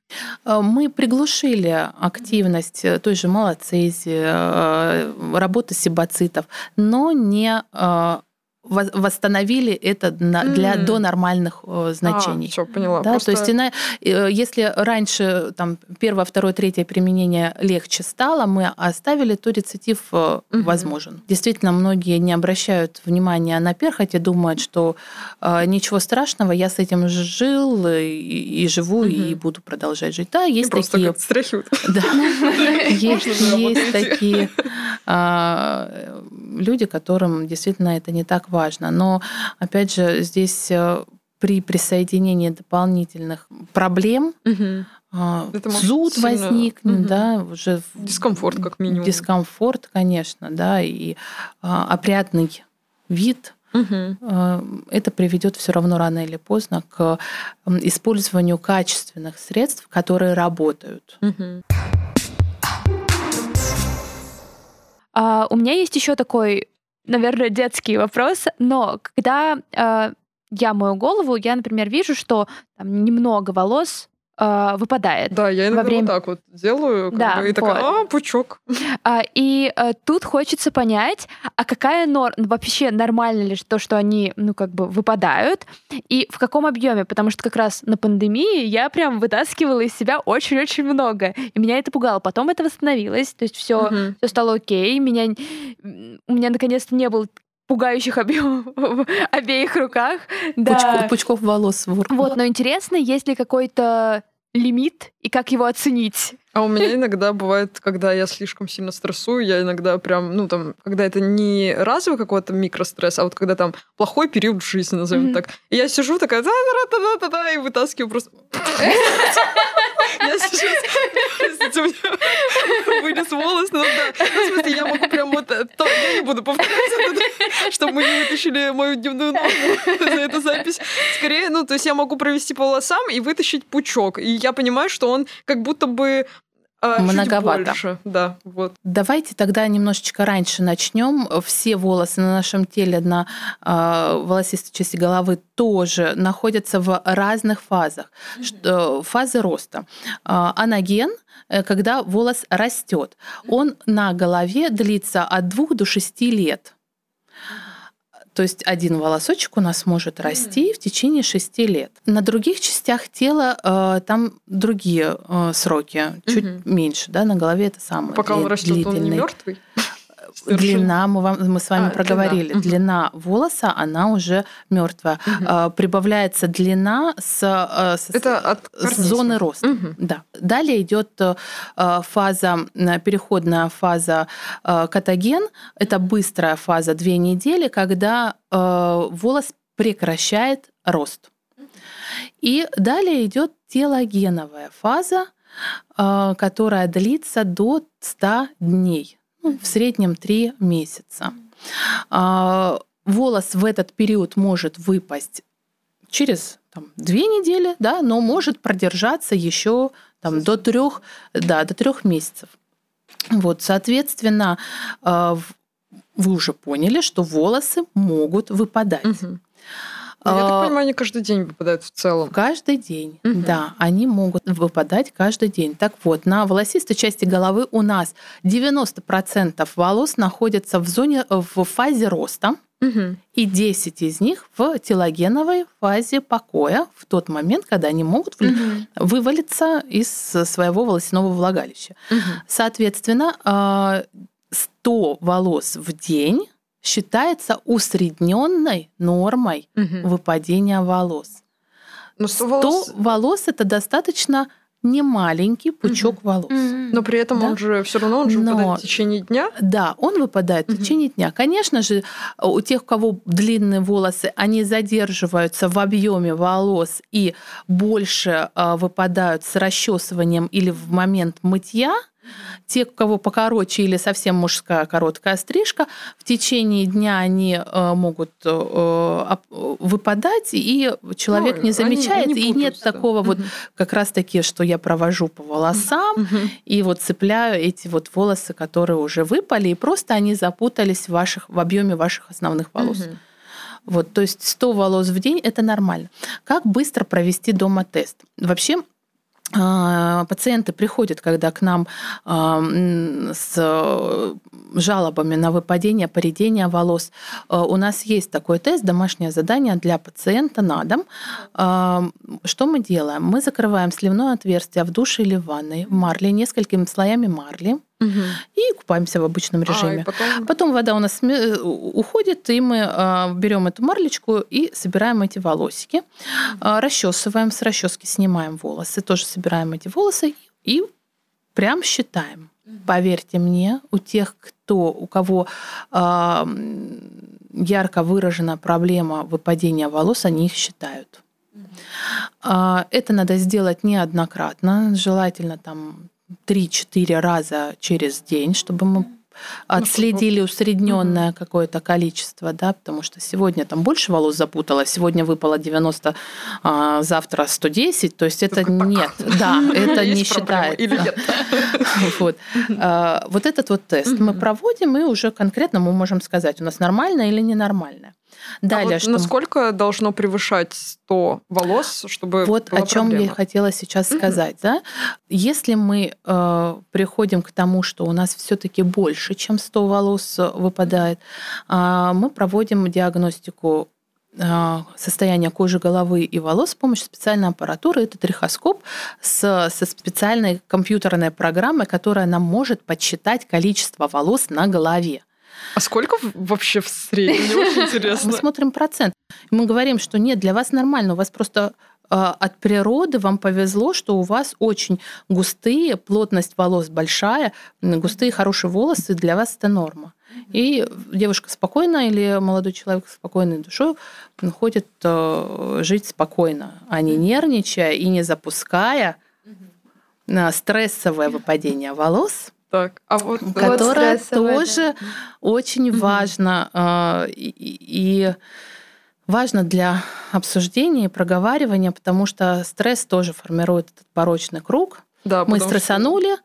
C: Э, мы приглушили активность той же малоцезии, э, работы сибоцитов, но не э, восстановили это на, для mm. до нормальных э, значений. А,
A: все, поняла.
C: Да, Просто... То есть она, э, если раньше там, первое, второе, третье применение легче стало, мы оставили, то рецидив mm-hmm. возможен. Действительно, многие не обращают внимания на перхоть и думают, что э, ничего страшного, я с этим жил и, и живу, mm-hmm. и буду продолжать жить. Да, есть и такие... Да, [LAUGHS] есть такие а, люди, которым действительно это не так важно. Но, опять же, здесь э, при присоединении дополнительных проблем угу. зуд сильно... возникнет, угу. да, уже
A: дискомфорт как минимум.
C: Дискомфорт, конечно, да, и а, опрятный вид. Угу. Это приведет все равно рано или поздно к использованию качественных средств, которые работают. Угу.
B: А, у меня есть еще такой наверное, детский вопрос, но когда э, я мою голову, я, например, вижу, что там немного волос э, выпадает.
A: Да, я иногда время... вот так вот делаю, да, бы, и такая, вот. а, пучок. [LAUGHS]
B: А, и а, тут хочется понять, а какая норма, вообще нормально ли то, что они, ну, как бы выпадают, и в каком объеме, потому что как раз на пандемии я прям вытаскивала из себя очень-очень много, и меня это пугало. Потом это восстановилось, то есть все, угу. все стало окей, меня, у меня наконец-то не было пугающих объемов [LAUGHS] в обеих руках.
C: Да. Пучков волос.
B: Вот, но интересно, есть ли какой-то лимит и как его оценить?
A: А у меня иногда бывает, когда я слишком сильно стрессую, я иногда прям, ну там, когда это не разовый какой-то микростресс, а вот когда там плохой период в жизни, назовем mm-hmm. так. И я сижу такая, и вытаскиваю просто. [LAUGHS] Я сейчас, простите, [LAUGHS] у меня вылез волос, но да. Ну, в смысле, я могу прям не буду повторять [LAUGHS] чтобы мы не вытащили мою дневную норму за эту запись. Скорее, ну, то есть я могу провести по волосам и вытащить пучок. И я понимаю, что он как будто бы а,
C: Многовато.
A: Больше. Да, вот.
C: Давайте тогда немножечко раньше начнем. Все волосы на нашем теле, на э, волосистой части головы тоже находятся в разных фазах. Mm-hmm. Фазы роста. Э, анаген э, когда волос растет. Он на голове длится от 2 до 6 лет. То есть один волосочек у нас может расти в течение шести лет. На других частях тела э, там другие э, сроки, чуть угу. меньше, да, на голове это самое.
A: Пока он растет, он не мертвый.
C: Длина, мы, вам, мы с вами а, проговорили, длина. длина волоса, она уже мертвая. Угу. А, прибавляется длина с, э, с, Это от с зоны роста. Угу. Да. Далее идет э, фаза, переходная фаза э, катаген. Это быстрая фаза две недели, когда волос прекращает рост. И далее идет телогеновая фаза, которая длится до 100 дней в среднем 3 месяца. А, волос в этот период может выпасть через там, две недели, да, но может продержаться еще там, до трех, да, до трех месяцев. Вот, соответственно, а, вы уже поняли, что волосы могут выпадать. Угу.
A: Я так а, понимаю, они каждый день выпадают в целом.
C: Каждый день, угу. да, они могут выпадать каждый день. Так вот, на волосистой части головы у нас 90% волос находятся в зоне, в фазе роста, угу. и 10 из них в телогеновой фазе покоя в тот момент, когда они могут угу. вывалиться из своего волосяного влагалища. Угу. Соответственно, 100 а, волос в день считается усредненной нормой угу. выпадения волос. Но 100, 100 волос... волос это достаточно не маленький пучок угу. волос.
A: Но при этом да? он же все равно он же Но, выпадает в течение дня.
C: Да, он выпадает угу. в течение дня. Конечно же, у тех, у кого длинные волосы, они задерживаются в объеме волос и больше а, выпадают с расчесыванием или в момент мытья. Те, у кого покороче или совсем мужская короткая стрижка, в течение дня они э, могут э, выпадать, и человек ну, не замечает, они, они и нет такого угу. вот как раз-таки, что я провожу по волосам угу. и вот цепляю эти вот волосы, которые уже выпали, и просто они запутались в, ваших, в объеме ваших основных волос. Угу. Вот, то есть 100 волос в день – это нормально. Как быстро провести дома тест? Вообще пациенты приходят, когда к нам а, с жалобами на выпадение, поредение волос. А, у нас есть такой тест, домашнее задание для пациента на дом. Что мы делаем? Мы закрываем сливное отверстие в душе или в ванной в несколькими слоями марли угу. и купаемся в обычном режиме. А, потом... потом вода у нас э, уходит, и мы а, берем эту марлечку и собираем эти волосики, угу. расчесываем с расчески, снимаем волосы, тоже собираем эти волосы и прям считаем. Поверьте мне, у тех, кто, у кого э, ярко выражена проблема выпадения волос, они их считают. Это надо сделать неоднократно, желательно там 3-4 раза через день, чтобы мы отследили усредненное угу. какое-то количество, да, потому что сегодня там больше волос запутало, сегодня выпало 90, а завтра 110, то есть это так, нет, да, [LAUGHS] это не считается. Или нет? [LAUGHS] Вот. А, вот этот вот тест мы проводим, и уже конкретно мы можем сказать, у нас нормально или ненормально.
A: Далее, а вот что... насколько должно превышать 100 волос, чтобы
C: Вот о чем проблема? я хотела сейчас сказать, да? Если мы э, приходим к тому, что у нас все-таки больше, чем 100 волос выпадает, э, мы проводим диагностику э, состояния кожи головы и волос с помощью специальной аппаратуры. Это трихоскоп с, со специальной компьютерной программой, которая нам может подсчитать количество волос на голове.
A: А сколько вообще в среднем? Мне очень интересно.
C: Мы смотрим процент. Мы говорим, что нет, для вас нормально, у вас просто а, от природы вам повезло, что у вас очень густые, плотность волос большая, густые хорошие волосы, для вас это норма. И девушка спокойно или молодой человек с спокойной душой ходит э, жить спокойно, а не нервничая и не запуская стрессовое выпадение волос,
A: так, а вот
C: которое вот тоже да. очень важно э, и, и важно для обсуждения и проговаривания, потому что стресс тоже формирует этот порочный круг. Да, Мы стрессанули, что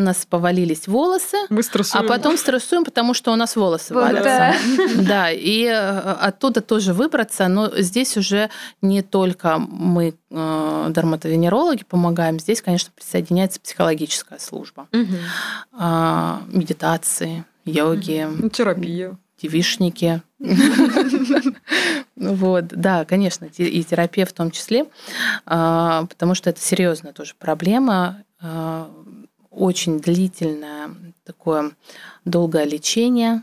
C: у нас повалились волосы,
A: Мы стрессуем.
C: а потом стрессуем, потому что у нас волосы вот, валятся. Да. [LAUGHS] да, и э, оттуда тоже выбраться, но здесь уже не только мы, э, дерматовенерологи, помогаем, здесь, конечно, присоединяется психологическая служба, угу. медитации, йоги.
A: Ну, терапия.
C: Девишники. [LAUGHS] Вот, да, конечно, и терапия в том числе, а, потому что это серьезная тоже проблема а, очень длительное такое долгое лечение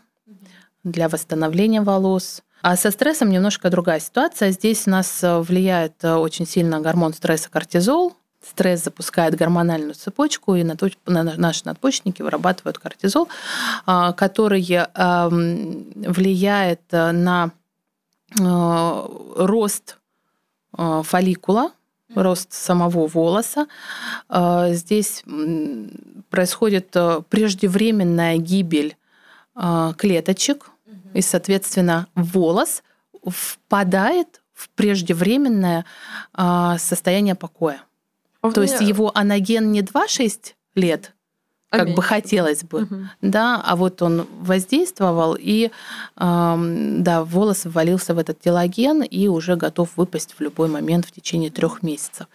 C: для восстановления волос. А со стрессом немножко другая ситуация. Здесь у нас э, влияет э, очень сильно гормон стресса кортизол. Стресс запускает гормональную цепочку, и наши надпочечники вырабатывают кортизол, а, который эм, влияет э, на рост фолликула, рост самого волоса. А, здесь происходит э, преждевременная гибель а, клеточек, и, соответственно, волос впадает в преждевременное а, состояние покоя. А То меня... есть его анаген не 2-6 лет, как Аминь. бы хотелось бы, угу. да, а вот он воздействовал и, э, да, волос ввалился в этот телоген и уже готов выпасть в любой момент в течение трех месяцев.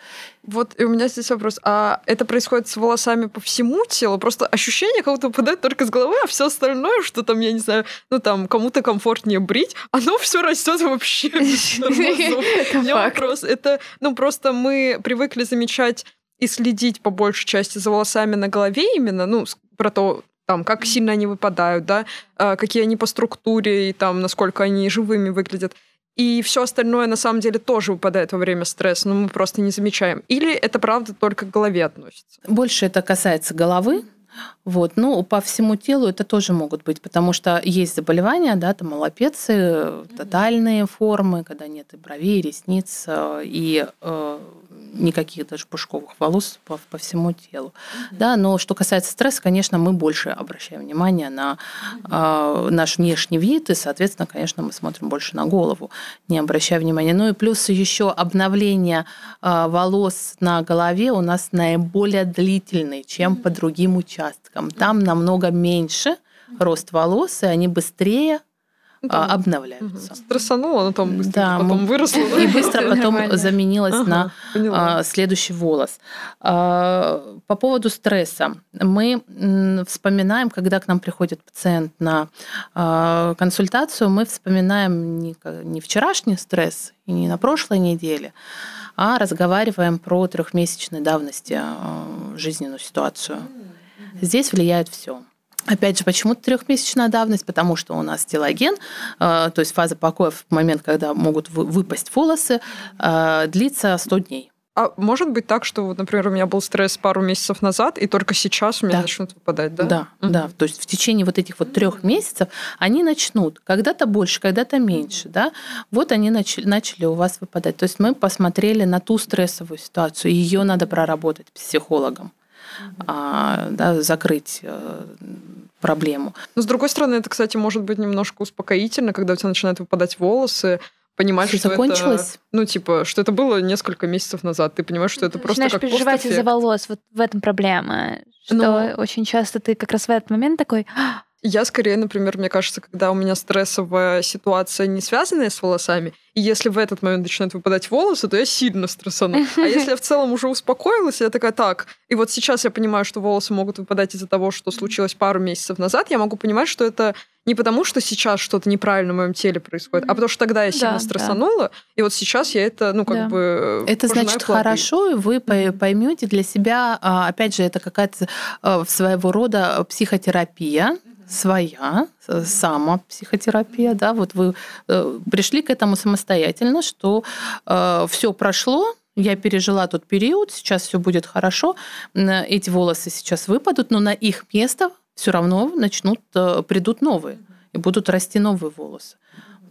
A: Вот и у меня здесь вопрос: а это происходит с волосами по всему телу? Просто ощущение как будто выпадает только с головы, а все остальное, что там, я не знаю, ну там кому-то комфортнее брить, [LAUGHS] оно все растет вообще. [LAUGHS] Меня вопрос: это, ну просто мы привыкли замечать и следить по большей части за волосами на голове именно, ну, про то, там, как сильно они выпадают, да, а, какие они по структуре и там, насколько они живыми выглядят. И все остальное на самом деле тоже выпадает во время стресса, но мы просто не замечаем. Или это правда только к голове относится?
C: Больше это касается головы, вот. Ну, по всему телу это тоже могут быть, потому что есть заболевания, да, там аллопеции, тотальные формы, когда нет и бровей, и ресниц, э, и э, никаких даже пушковых волос по, по всему телу. Mm-hmm. Да, но что касается стресса, конечно, мы больше обращаем внимание на э, наш внешний вид, и, соответственно, конечно, мы смотрим больше на голову, не обращая внимания. Ну и плюс еще обновление э, волос на голове у нас наиболее длительный, чем mm-hmm. по другим участкам. Там намного меньше рост волос, и они быстрее да. обновляются.
A: Стрессануло, но там быстро да, потом выросло.
C: И быстро потом заменилось ага, на поняла. следующий волос. По поводу стресса. Мы вспоминаем, когда к нам приходит пациент на консультацию, мы вспоминаем не вчерашний стресс и не на прошлой неделе, а разговариваем про трехмесячной давности жизненную ситуацию. Здесь влияет все. Опять же, почему трехмесячная давность? Потому что у нас телоген, э, то есть фаза покоя в момент, когда могут выпасть волосы, э, длится 100 дней.
A: А может быть так, что, например, у меня был стресс пару месяцев назад, и только сейчас у меня да. начнут выпадать, да?
C: Да, mm-hmm. да. То есть в течение вот этих вот трех месяцев они начнут, когда-то больше, когда-то меньше, да. Вот они начали, начали у вас выпадать. То есть мы посмотрели на ту стрессовую ситуацию, ее надо проработать психологом да, закрыть э, проблему.
A: Но с другой стороны, это, кстати, может быть немножко успокоительно, когда у тебя начинают выпадать волосы, понимаешь,
C: что, что закончилось?
A: это... Ну, типа, что это было несколько месяцев назад. Ты понимаешь, что это
B: ты
A: просто как
B: переживать из-за волос. Вот в этом проблема. Что Но... очень часто ты как раз в этот момент такой... «А,
A: я скорее, например, мне кажется, когда у меня стрессовая ситуация не связанная с волосами, и если в этот момент начинают выпадать волосы, то я сильно стрессану. А если я в целом уже успокоилась, я такая, так, и вот сейчас я понимаю, что волосы могут выпадать из-за того, что случилось пару месяцев назад, я могу понимать, что это не потому, что сейчас что-то неправильно в моем теле происходит, а потому что тогда я сильно да, стрессанула, да. и вот сейчас я это, ну, как да. бы...
C: Это значит хлопей. хорошо, и вы поймете для себя, а, опять же, это какая-то а, своего рода психотерапия, своя самопсихотерапия, да, вот вы э, пришли к этому самостоятельно, что э, все прошло, я пережила тот период, сейчас все будет хорошо, эти волосы сейчас выпадут, но на их место все равно начнут, э, придут новые, и будут расти новые волосы.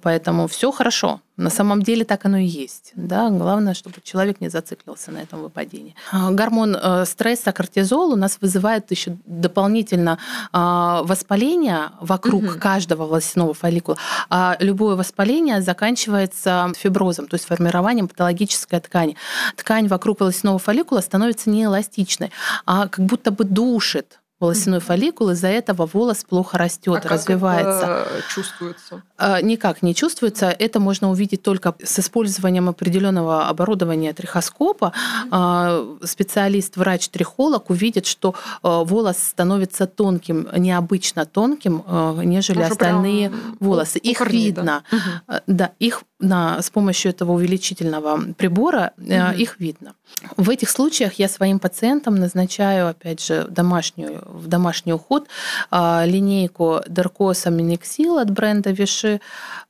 C: Поэтому все хорошо. На самом деле так оно и есть. Да? Главное, чтобы человек не зациклился на этом выпадении. А, гормон э, стресса, кортизол у нас вызывает еще дополнительно а, воспаление вокруг угу. каждого волосяного фолликула. А любое воспаление заканчивается фиброзом, то есть формированием патологической ткани. Ткань вокруг волосяного фолликула становится неэластичной, а как будто бы душит волосяной фолликул, из-за этого волос плохо растет, а развивается.
A: Как это чувствуется?
C: А, никак не чувствуется. Это можно увидеть только с использованием определенного оборудования трихоскопа. Mm-hmm. Специалист, врач-трихолог увидит, что а, волос становится тонким, необычно тонким, нежели Уже остальные волосы. Их корней, видно. Да? да, их на, с помощью этого увеличительного прибора mm-hmm. их видно. В этих случаях я своим пациентам назначаю, опять же, домашнюю, в домашний уход линейку Деркоса Миниксил от бренда Виши,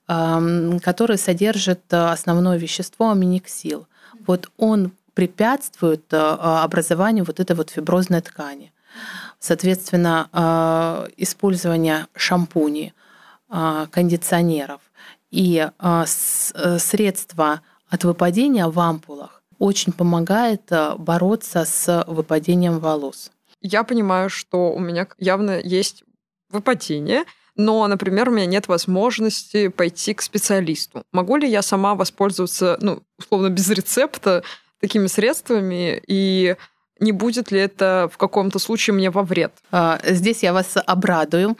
C: который содержит э, основное вещество аминексил. Вот он препятствует э, образованию вот этой вот фиброзной ткани. Соответственно, использование шампуней, кондиционеров и средства от выпадения в ампулах очень помогает бороться с выпадением волос.
A: Я понимаю, что у меня явно есть выпадение, но, например, у меня нет возможности пойти к специалисту. Могу ли я сама воспользоваться, ну, условно, без рецепта такими средствами и не будет ли это в каком-то случае мне во вред?
C: А, здесь я вас обрадую.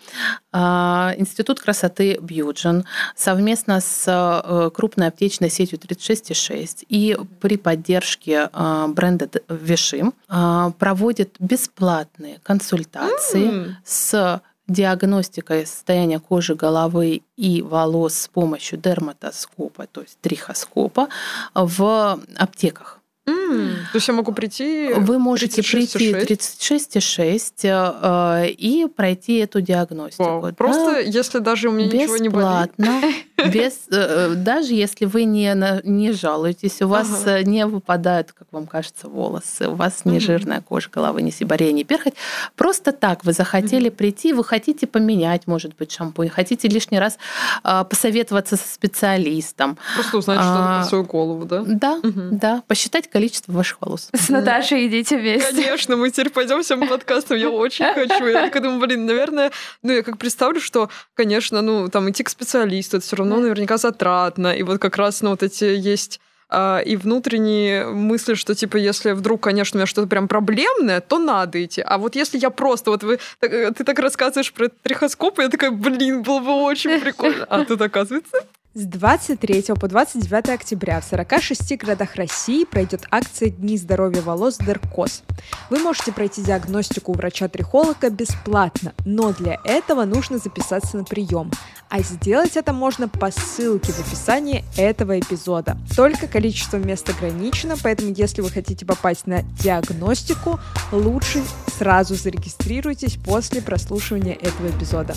C: А, Институт красоты Бьюджин совместно с э, крупной аптечной сетью 36,6 и при поддержке а, бренда Вишим проводит бесплатные консультации mm. с диагностикой состояния кожи головы и волос с помощью дерматоскопа, то есть трихоскопа, в аптеках.
A: Mm, то есть я могу прийти...
C: Вы можете 36, прийти 36,6 э, и пройти эту диагностику. Вау.
A: Да? Просто если даже у меня ничего не болит.
C: Бесплатно. [LAUGHS] Без, э, даже если вы не, не жалуетесь, у вас ага. Э, не выпадают, как вам кажется, волосы, у вас не жирная кожа головы, не сибария, не перхоть. Просто так вы захотели прийти, вы хотите поменять, может быть, шампунь, хотите лишний раз а, посоветоваться со специалистом.
A: Просто узнать а, что-то про свою голову, да?
C: Да, угу. да. Посчитать количество ваших волос.
B: С Наташей идите вместе.
A: Конечно, мы теперь пойдем всем подкастом. Я очень хочу. Я так думаю, блин, наверное, ну я как представлю, что, конечно, ну там идти к специалисту, это все равно наверняка затратно. И вот как раз, ну вот эти есть а, и внутренние мысли, что, типа, если вдруг, конечно, у меня что-то прям проблемное, то надо идти. А вот если я просто, вот вы, ты так рассказываешь про трихоскоп, и я такая, блин, было бы очень [LAUGHS] прикольно. А тут оказывается...
D: С 23 по 29 октября в 46 городах России пройдет акция «Дни здоровья волос Деркос». Вы можете пройти диагностику у врача-трихолога бесплатно, но для этого нужно записаться на прием. А сделать это можно по ссылке в описании этого эпизода. Только количество мест ограничено, поэтому если вы хотите попасть на диагностику, лучше сразу зарегистрируйтесь после прослушивания этого эпизода.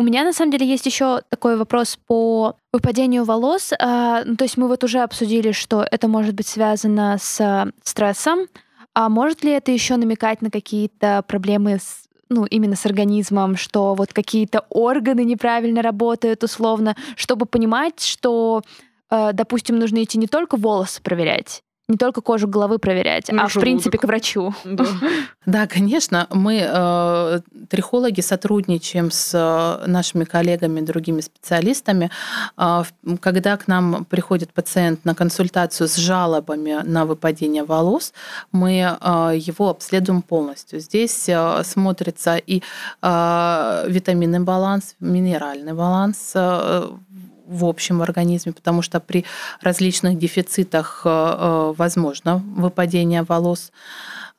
B: У меня на самом деле есть еще такой вопрос по выпадению волос. А, ну, то есть мы вот уже обсудили, что это может быть связано с стрессом. А может ли это еще намекать на какие-то проблемы с ну, именно с организмом, что вот какие-то органы неправильно работают условно, чтобы понимать, что, э, допустим, нужно идти не только волосы проверять, не только кожу головы проверять, ну, а в принципе к врачу.
C: Да, да конечно. Мы, э, трихологи, сотрудничаем с э, нашими коллегами, другими специалистами. Э, когда к нам приходит пациент на консультацию с жалобами на выпадение волос, мы э, его обследуем полностью. Здесь э, смотрится и э, витаминный баланс, минеральный баланс, э, в общем организме, потому что при различных дефицитах э, э, возможно выпадение волос.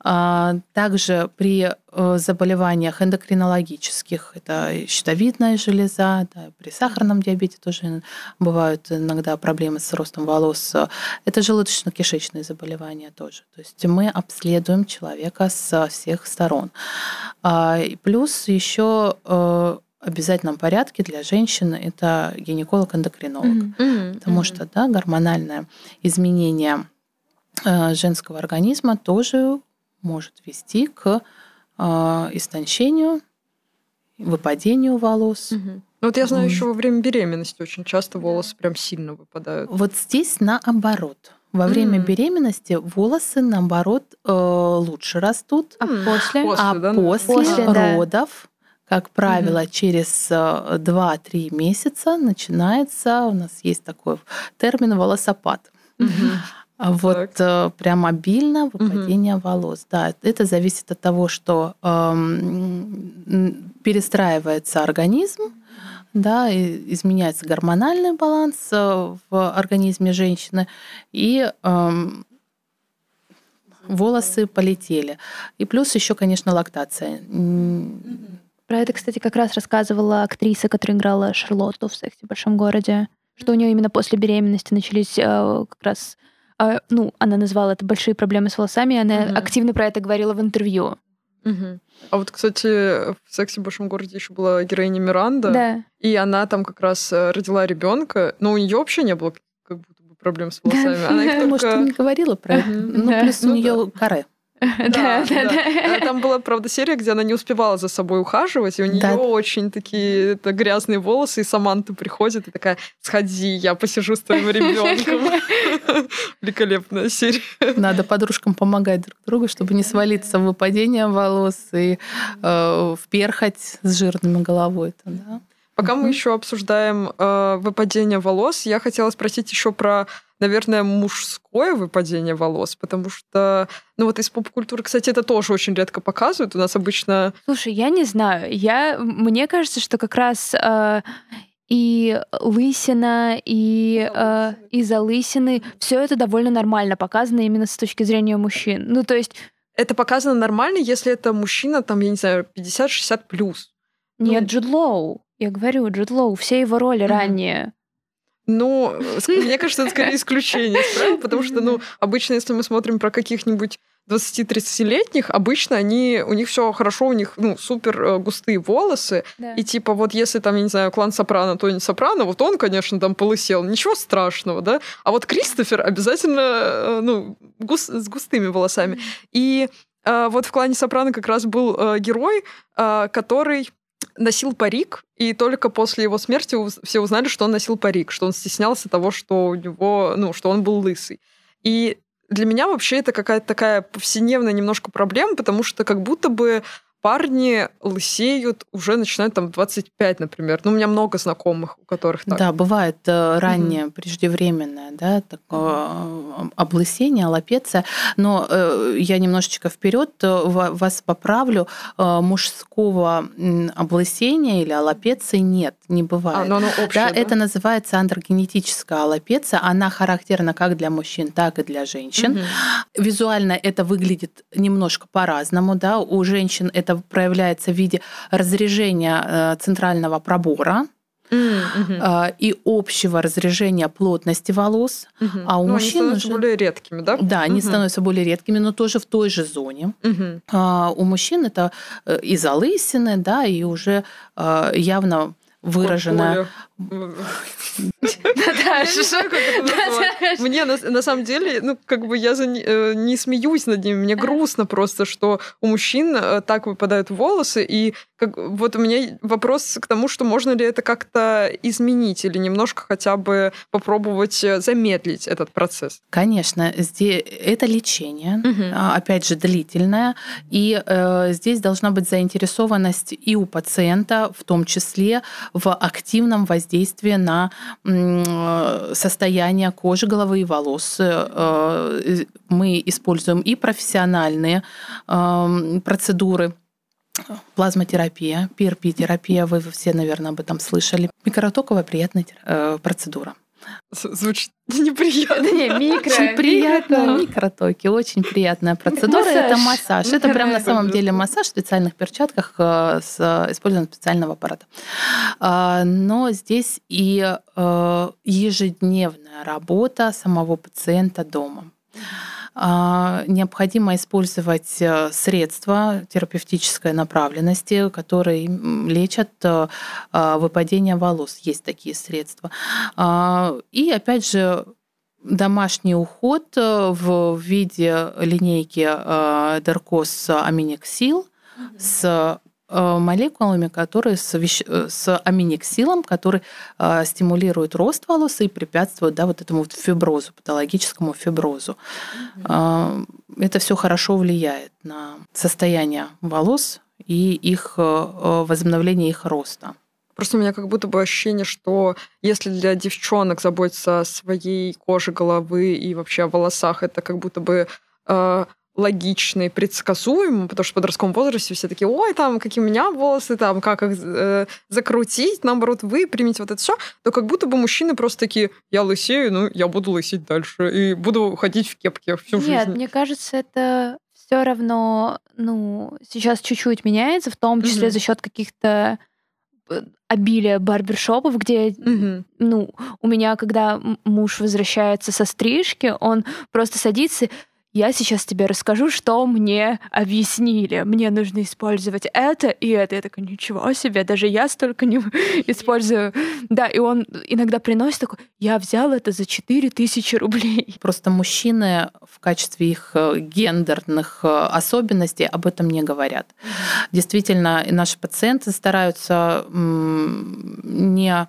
C: А, также при э, заболеваниях эндокринологических, это щитовидная железа, да, при сахарном диабете тоже бывают иногда проблемы с ростом волос. Это желудочно-кишечные заболевания тоже. То есть мы обследуем человека со всех сторон. А, плюс еще обязательном порядке для женщины это гинеколог-эндокринолог. Mm-hmm. Потому mm-hmm. что да, гормональное изменение э, женского организма тоже может вести к э, истончению, выпадению волос.
A: Mm-hmm. вот я знаю, еще во время беременности очень часто волосы прям сильно выпадают.
C: Вот здесь наоборот. Во время mm. беременности волосы, наоборот, э, лучше растут.
B: А после?
C: после а да? после, после родов как правило, угу. через 2-3 э, месяца начинается, у нас есть такой термин волосопад. Угу. Вот так. Э, прям обильно выпадение угу. волос. Да, это зависит от того, что эм, перестраивается организм, да, изменяется гормональный баланс э, в организме женщины, и эм, волосы полетели. И плюс еще, конечно, лактация.
B: Про это, кстати, как раз рассказывала актриса, которая играла Шарлотту в «Сексе в большом городе», что у нее именно после беременности начались э, как раз э, ну, она назвала это большие проблемы с волосами, и она угу. активно про это говорила в интервью.
A: Угу. А вот, кстати, в «Сексе в большом городе» еще была героиня Миранда,
B: да.
A: и она там как раз э, родила ребенка, но у нее вообще не было как будто бы проблем с волосами. Она их [LAUGHS] только...
C: Может, не говорила про это. Ну, плюс у ну нее каре. [LAUGHS]
B: Да, да, да.
A: Там была, правда, серия, где она не успевала за собой ухаживать, и у нее очень такие это, грязные волосы, и Саманта приходит и такая, сходи, я посижу с твоим ребенком. [LAUGHS] Великолепная серия.
C: Надо подружкам помогать друг другу, чтобы не свалиться в выпадение волос и э, вперхать с жирными головой. Да?
A: Пока мы еще обсуждаем э, выпадение волос, я хотела спросить еще про наверное, мужское выпадение волос, потому что, ну вот из поп-культуры, кстати, это тоже очень редко показывают. У нас обычно...
B: Слушай, я не знаю. Я... Мне кажется, что как раз э, и лысина, и э, и залысины, все это довольно нормально показано именно с точки зрения мужчин. Ну, то есть...
A: Это показано нормально, если это мужчина, там, я не знаю, 50-60 плюс.
B: Нет, ну... Джуд Лоу. Я говорю, Джуд Лоу, все его роли mm-hmm. ранее
A: ну, мне кажется, это скорее исключение, правда? Потому что, ну, обычно, если мы смотрим про каких-нибудь 20-30-летних, обычно они, у них все хорошо, у них, ну, супер э, густые волосы. Да. И типа вот если там, я не знаю, клан Сопрано, то не Сопрано, вот он, конечно, там полысел, ничего страшного, да? А вот Кристофер обязательно, э, ну, гус, с густыми волосами. И э, вот в клане Сопрано как раз был э, герой, э, который носил парик, и только после его смерти все узнали, что он носил парик, что он стеснялся того, что у него, ну, что он был лысый. И для меня вообще это какая-то такая повседневная немножко проблема, потому что как будто бы парни лысеют уже начинают там 25, например. Ну, у меня много знакомых, у которых так.
C: Да, бывает э, раннее, угу. преждевременное, да, такое угу. облысение, аллопеция. Но э, я немножечко вперед э, вас поправлю. Э, мужского облысения или аллопеции нет, не бывает. А,
A: но оно общее, да,
C: да? Это называется андрогенетическая аллопеция. Она характерна как для мужчин, так и для женщин. Угу. Визуально это выглядит немножко по-разному. Да? У женщин это проявляется в виде разрежения э, центрального пробора, Mm-hmm. и общего разрежения плотности волос, mm-hmm. а у ну, мужчин
A: они становятся уже... более редкими, да?
C: Да, они mm-hmm. становятся более редкими, но тоже в той же зоне. Mm-hmm. А у мужчин это э, и залысины, да, и уже явно выраженная
A: мне на самом деле, ну, как бы я э, не смеюсь над ними, мне грустно просто, что у мужчин э, так выпадают волосы, и вот у меня вопрос к тому, что можно ли это как-то изменить или немножко хотя бы попробовать э, замедлить этот процесс.
C: Конечно, здесь это лечение, опять же длительное, и здесь должна быть заинтересованность и у пациента, в том числе в активном воздействии на состояние кожи, головы и волос. Э, мы используем и профессиональные эм, процедуры, плазмотерапия, PRP-терапия, вы все, наверное, об этом слышали. Микротоковая приятная э, процедура.
A: Звучит [LAUGHS] неприятно.
B: Не, микро.
C: Очень приятно. Микротоки. Очень приятная процедура. Это массаж. Это прям на самом деле массаж в специальных перчатках э, с использованием специального аппарата. А, но здесь и э, ежедневная работа самого пациента дома. А, необходимо использовать э, средства терапевтической направленности, которые лечат э, а, выпадение волос. Есть такие средства. А, и опять же, домашний уход э, в виде линейки Деркос Аминексил с молекулами, которые с, вещ... Э, с аминексилом, который э, стимулирует рост волос и препятствует да, вот этому вот фиброзу, патологическому фиброзу. Mm-hmm. Это все хорошо влияет на состояние волос и их возобновление их роста.
A: Просто у меня как будто бы ощущение, что если для девчонок заботиться о своей коже головы и вообще о волосах, это как будто бы логично и предсказуемо, потому что в подростковом возрасте все такие, ой, там, какие у меня волосы, там, как их э, закрутить, наоборот, вы примите вот это все, то как будто бы мужчины просто такие, я лысею, ну, я буду лысеть дальше и буду ходить в кепке всю
B: Нет,
A: жизнь.
B: Нет, мне кажется, это все равно, ну, сейчас чуть-чуть меняется, в том числе mm-hmm. за счет каких-то э, обилия барбершопов, где, mm-hmm. ну, у меня, когда муж возвращается со стрижки, он просто садится я сейчас тебе расскажу, что мне объяснили. Мне нужно использовать это и это. Я такая, ничего себе, даже я столько не [LAUGHS] использую. Да, и он иногда приносит такой, я взял это за 4000 рублей.
C: Просто мужчины в качестве их э, гендерных э, особенностей об этом не говорят. Действительно, наши пациенты стараются не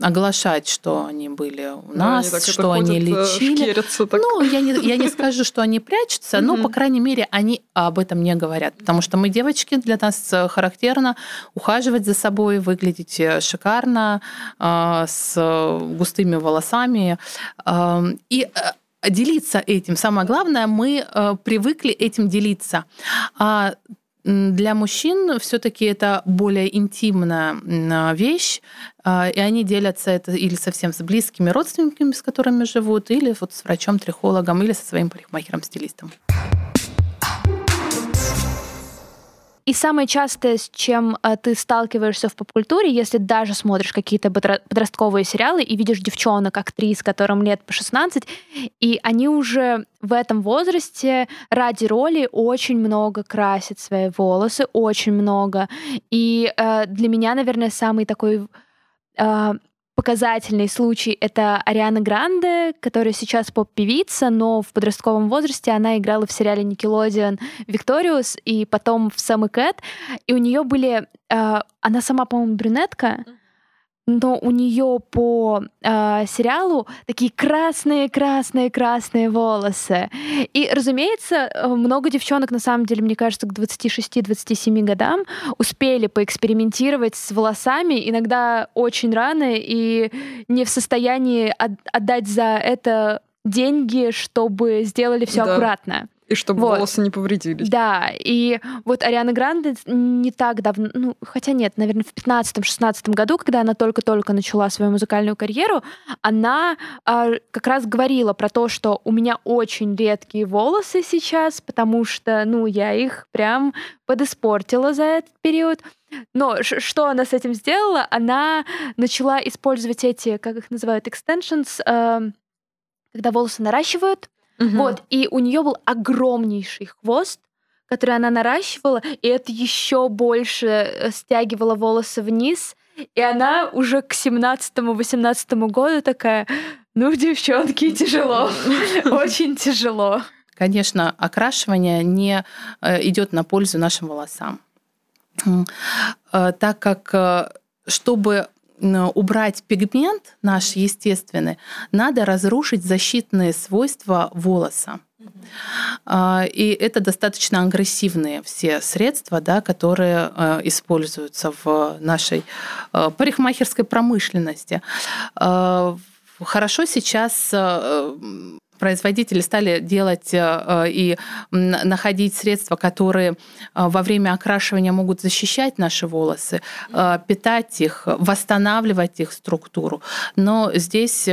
C: оглашать, что они были у нас, они что они э, лечили. Ну, я не, я не скажу, что они прячутся, но, по крайней мере, они об этом не говорят. Потому что мы, девочки, для нас э, характерно ухаживать за собой, выглядеть э, шикарно, с густыми волосами. И делиться этим. Самое главное, мы привыкли этим делиться. А для мужчин все-таки это более интимная вещь, а, и они делятся это или совсем с близкими родственниками, с которыми живут, или вот с врачом-трихологом, или со своим парикмахером-стилистом.
B: И самое частое, с чем э, ты сталкиваешься в поп-культуре, если даже смотришь какие-то подростковые сериалы и видишь девчонок, актрис, которым лет по 16, и они уже в этом возрасте ради роли очень много красят свои волосы, очень много. И э, для меня, наверное, самый такой э, показательный случай — это Ариана Гранде, которая сейчас поп-певица, но в подростковом возрасте она играла в сериале Nickelodeon «Викториус» и потом в «Сэм и Кэт», и у нее были... Э, она сама, по-моему, брюнетка, но у нее по э, сериалу такие красные, красные, красные волосы. И, разумеется, много девчонок, на самом деле, мне кажется, к 26-27 годам успели поэкспериментировать с волосами, иногда очень рано и не в состоянии отдать за это деньги, чтобы сделали все да. аккуратно.
A: И чтобы вот. волосы не повредились.
B: Да, и вот Ариана Гранде не так давно, ну, хотя нет, наверное, в 15-16 году, когда она только-только начала свою музыкальную карьеру, она а, как раз говорила про то, что у меня очень редкие волосы сейчас, потому что, ну, я их прям подиспортила за этот период. Но что она с этим сделала? Она начала использовать эти, как их называют, extensions, э, когда волосы наращивают, Угу. Вот, и у нее был огромнейший хвост, который она наращивала, и это еще больше э, стягивало волосы вниз. И она уже к 17-18 году такая, ну, девчонки, тяжело, [LAUGHS] очень тяжело.
C: Конечно, окрашивание не э, идет на пользу нашим волосам. Э, так как чтобы убрать пигмент наш естественный, надо разрушить защитные свойства волоса. А, и это достаточно агрессивные все средства, да, которые э, используются в нашей э, парикмахерской промышленности. Э, хорошо сейчас производители стали делать э, э, и находить средства, которые э, во время окрашивания могут защищать наши волосы, питать их, восстанавливать их структуру. Но здесь,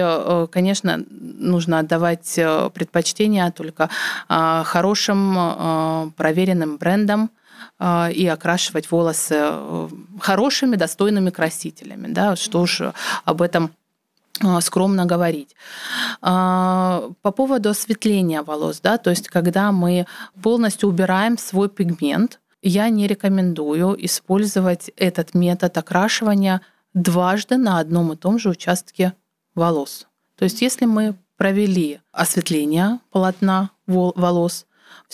C: конечно, нужно отдавать предпочтение только хорошим проверенным брендам, и окрашивать волосы хорошими, достойными красителями. Да? Что уж об этом скромно говорить. А, по поводу осветления волос, да, то есть когда мы полностью убираем свой пигмент, я не рекомендую использовать этот метод окрашивания дважды на одном и том же участке волос. То есть если мы провели осветление полотна волос,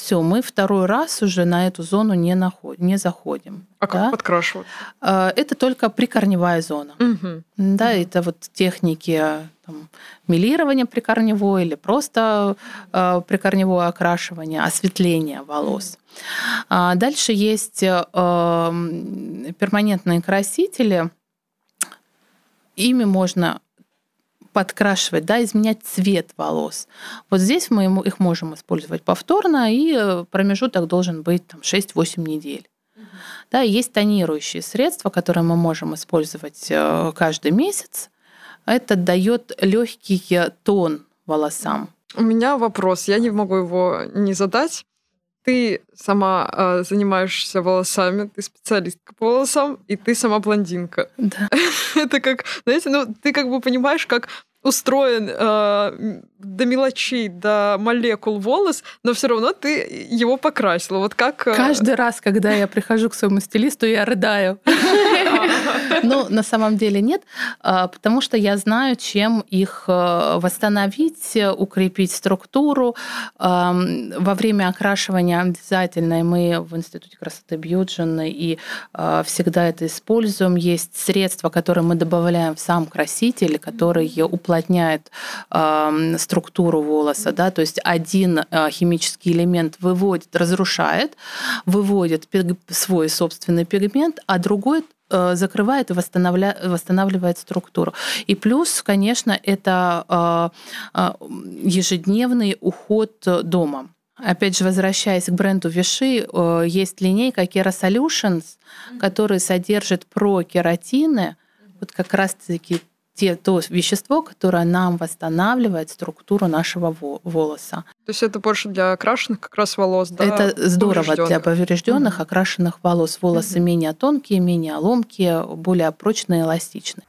C: все, мы второй раз уже на эту зону не, наход, не заходим.
A: А да? как подкрашивать?
C: А, это только прикорневая зона.
A: Угу.
C: Да, угу. это вот техники там, милирования прикорневой или просто э, прикорневое окрашивание, осветление волос. А дальше есть э, перманентные красители. Ими можно подкрашивать, да, изменять цвет волос. Вот здесь мы их можем использовать повторно, и э, промежуток должен быть там, 6-8 недель. Да, есть тонирующие средства, которые мы можем использовать э, каждый месяц. Это дает легкий тон волосам.
A: У меня вопрос, я не могу его не задать. Ты сама э, занимаешься волосами, ты специалистка по волосам, и ты сама блондинка.
C: Да. [LAUGHS]
A: Это как, знаете, ну ты как бы понимаешь, как устроен э, до мелочей, до молекул волос, но все равно ты его покрасила. Вот как...
C: Э, Каждый раз, когда я прихожу к своему стилисту, я рыдаю. [LAUGHS] [LAUGHS] Ну, на самом деле нет, а, потому что я знаю, чем их э, восстановить, укрепить структуру. Во время окрашивания обязательно мы в Институте красоты Бьюджин и а, всегда это используем. Есть средства, которые мы добавляем в сам краситель, которые уплотняют структуру волоса. Да? То есть один а, химический элемент выводит, разрушает, выводит свой собственный пигмент, а другой Э, закрывает и восстанавля... восстанавливает структуру. И плюс, конечно, это э, э, ежедневный уход дома. Опять же, возвращаясь к бренду Виши, есть линейка Kera Solutions, которая содержит прокератины, вот как раз-таки те, то вещество, которое нам восстанавливает структуру нашего волоса.
A: То есть это больше для окрашенных как раз волос, да?
C: Это здорово для поврежденных, mm окрашенных волос. Волосы mm менее тонкие, менее ломкие, более прочные, эластичные.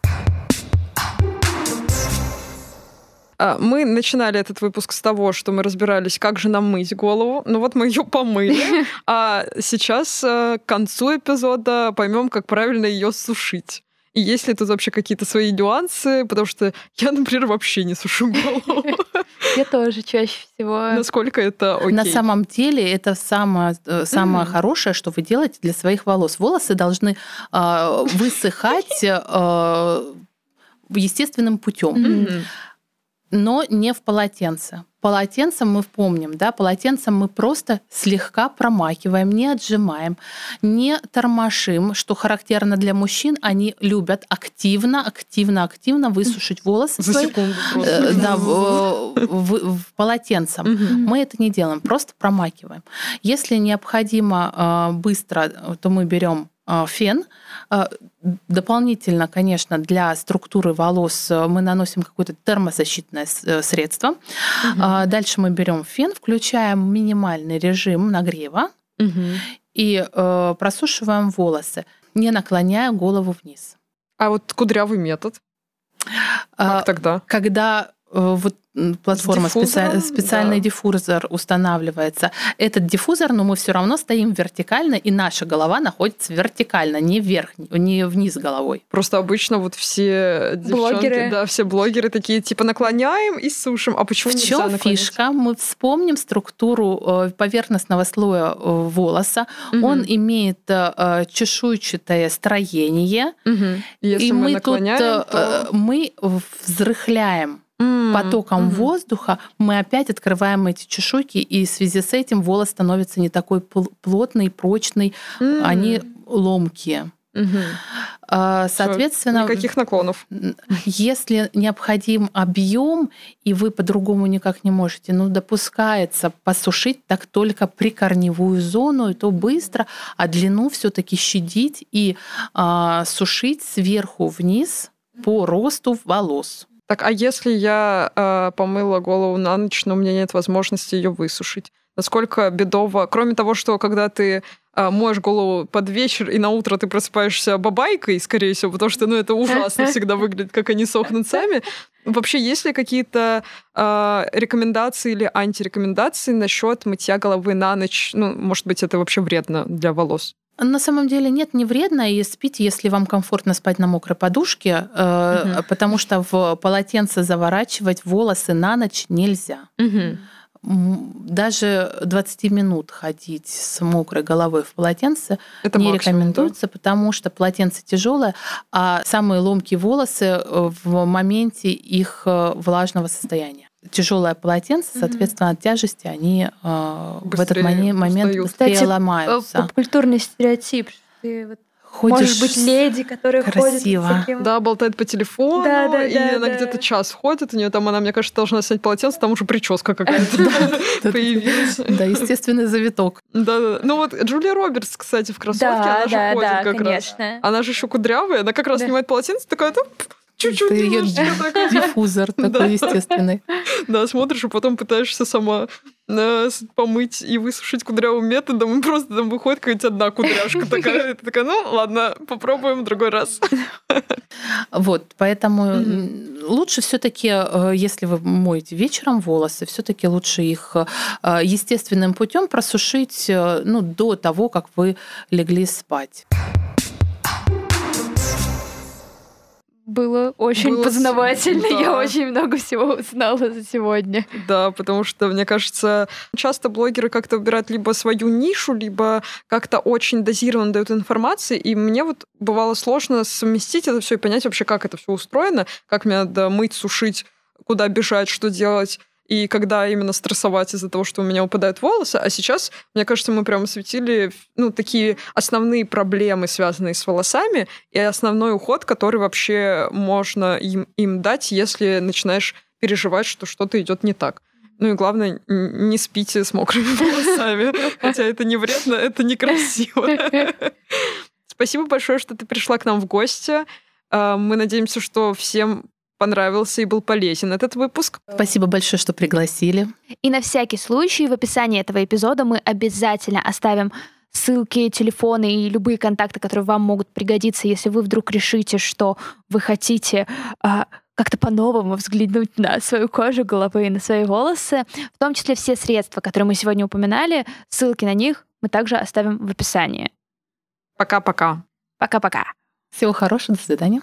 A: А, мы начинали этот выпуск с того, что мы разбирались, как же нам мыть голову. Ну вот мы ее помыли. [LAUGHS] А сейчас э, к концу эпизода поймем, как правильно ее сушить. И есть ли тут вообще какие-то свои нюансы? Потому что я, например, вообще не сушу голову. [LAUGHS]
B: Я тоже чаще всего.
A: Насколько это окей?
C: На самом деле это самое, э, самое хорошее, что вы делаете для своих волос. Волосы должны э, высыхать э, естественным путем. Mm-hmm но не в полотенце. Полотенцем мы помним, да, полотенцем мы просто слегка промакиваем, не отжимаем, не тормошим, что характерно для мужчин, они любят активно, активно, активно высушить волосы
A: За
C: свои,
A: секунду
C: э, да, в, в, в полотенцем. Мы это не делаем, просто промакиваем. Если необходимо э, быстро, то мы берем фен, Дополнительно, конечно, для структуры волос э, мы наносим какое-то термозащитное э, средство. Угу. Дальше мы берем фен, включаем минимальный режим нагрева угу. и э, просушиваем волосы, не наклоняя голову вниз.
A: А вот кудрявый метод? Как тогда?
C: Когда вот платформа специ... специальный да. диффузор устанавливается. Этот диффузор, но мы все равно стоим вертикально, и наша голова находится вертикально, не вверх, не вниз головой.
A: Просто обычно вот все блогеры, да, все блогеры такие типа наклоняем и сушим. А почему
C: В чем фишка? Мы вспомним структуру э, поверхностного слоя э, волоса. Угу. Он имеет э, чешуйчатое строение, угу.
A: Если и мы, мы тут то...
C: мы взрыхляем потоком mm-hmm. воздуха мы опять открываем эти чешуйки, и в связи с этим волос становится не такой плотный, прочный, mm-hmm. они ломкие. Угу. Соответственно,
A: Все, никаких наклонов.
C: Если необходим объем, и вы по-другому никак не можете, ну, допускается посушить так только прикорневую зону, и то быстро, а длину все-таки щадить и а, сушить сверху вниз по росту волос.
A: Так, а если я э, помыла голову на ночь, но у меня нет возможности ее высушить? Насколько бедово, кроме того, что когда ты э, моешь голову под вечер, и на утро ты просыпаешься бабайкой, скорее всего, потому что ну, это ужасно всегда выглядит, как они сохнут сами. Вообще, есть ли какие-то э, рекомендации или антирекомендации насчет мытья головы на ночь? Ну, может быть, это вообще вредно для волос?
C: На самом деле нет, не вредно, и спите, если вам комфортно спать на мокрой подушке, угу. потому что в полотенце заворачивать волосы на ночь нельзя. Угу. Даже 20 минут ходить с мокрой головой в полотенце Это не максимум, рекомендуется, да? потому что полотенце тяжелое, а самые ломкие волосы э, в моменте их э, влажного состояния тяжелое полотенце, соответственно, от тяжести они э, в этот момент устают. быстрее Кстати, ломаются.
B: Попкультурный стереотип. Ты вот Ходишь Может быть, леди, которые
C: красиво.
B: ходят
A: таким... Да, болтает по телефону, да, да, и да, она да. где-то час ходит, у нее там, она, мне кажется, должна снять полотенце, там уже прическа какая-то [LAUGHS] появилась.
C: Да, естественный завиток.
A: Да, да. Ну вот Джулия Робертс, кстати, в кроссовке, она же ходит как раз. Она же еще кудрявая, она как раз снимает полотенце, такая, чуть-чуть
C: Ты ее диффузор [LAUGHS] такой естественный.
A: Да, смотришь, и потом пытаешься сама э, помыть и высушить кудрявым методом, и просто там выходит какая-то одна кудряшка такая. Ты такая, ну ладно, попробуем в другой раз. [LAUGHS]
C: Вот, поэтому лучше все-таки, э, если вы моете вечером волосы, все-таки лучше их э, естественным путем просушить ну, до того, как вы легли спать.
B: Было очень было познавательно. Да. Я очень много всего узнала за сегодня.
A: Да, потому что, мне кажется, часто блогеры как-то выбирают либо свою нишу, либо как-то очень дозированно дают информации. И мне вот бывало сложно совместить это все и понять вообще, как это все устроено, как мне надо мыть, сушить, куда бежать, что делать и когда именно стрессовать из-за того, что у меня упадают волосы. А сейчас, мне кажется, мы прямо осветили ну, такие основные проблемы, связанные с волосами, и основной уход, который вообще можно им, им дать, если начинаешь переживать, что что-то идет не так. Ну и главное, не спите с мокрыми [LAUGHS] волосами. Хотя это не вредно, это некрасиво. [LAUGHS] Спасибо большое, что ты пришла к нам в гости. А, мы надеемся, что всем понравился и был полезен этот выпуск.
C: Спасибо большое, что пригласили.
B: И на всякий случай в описании этого эпизода мы обязательно оставим ссылки, телефоны и любые контакты, которые вам могут пригодиться, если вы вдруг решите, что вы хотите а, как-то по-новому взглянуть на свою кожу головы и на свои волосы, в том числе все средства, которые мы сегодня упоминали, ссылки на них мы также оставим в описании.
A: Пока-пока.
B: Пока-пока.
C: Всего хорошего, до свидания.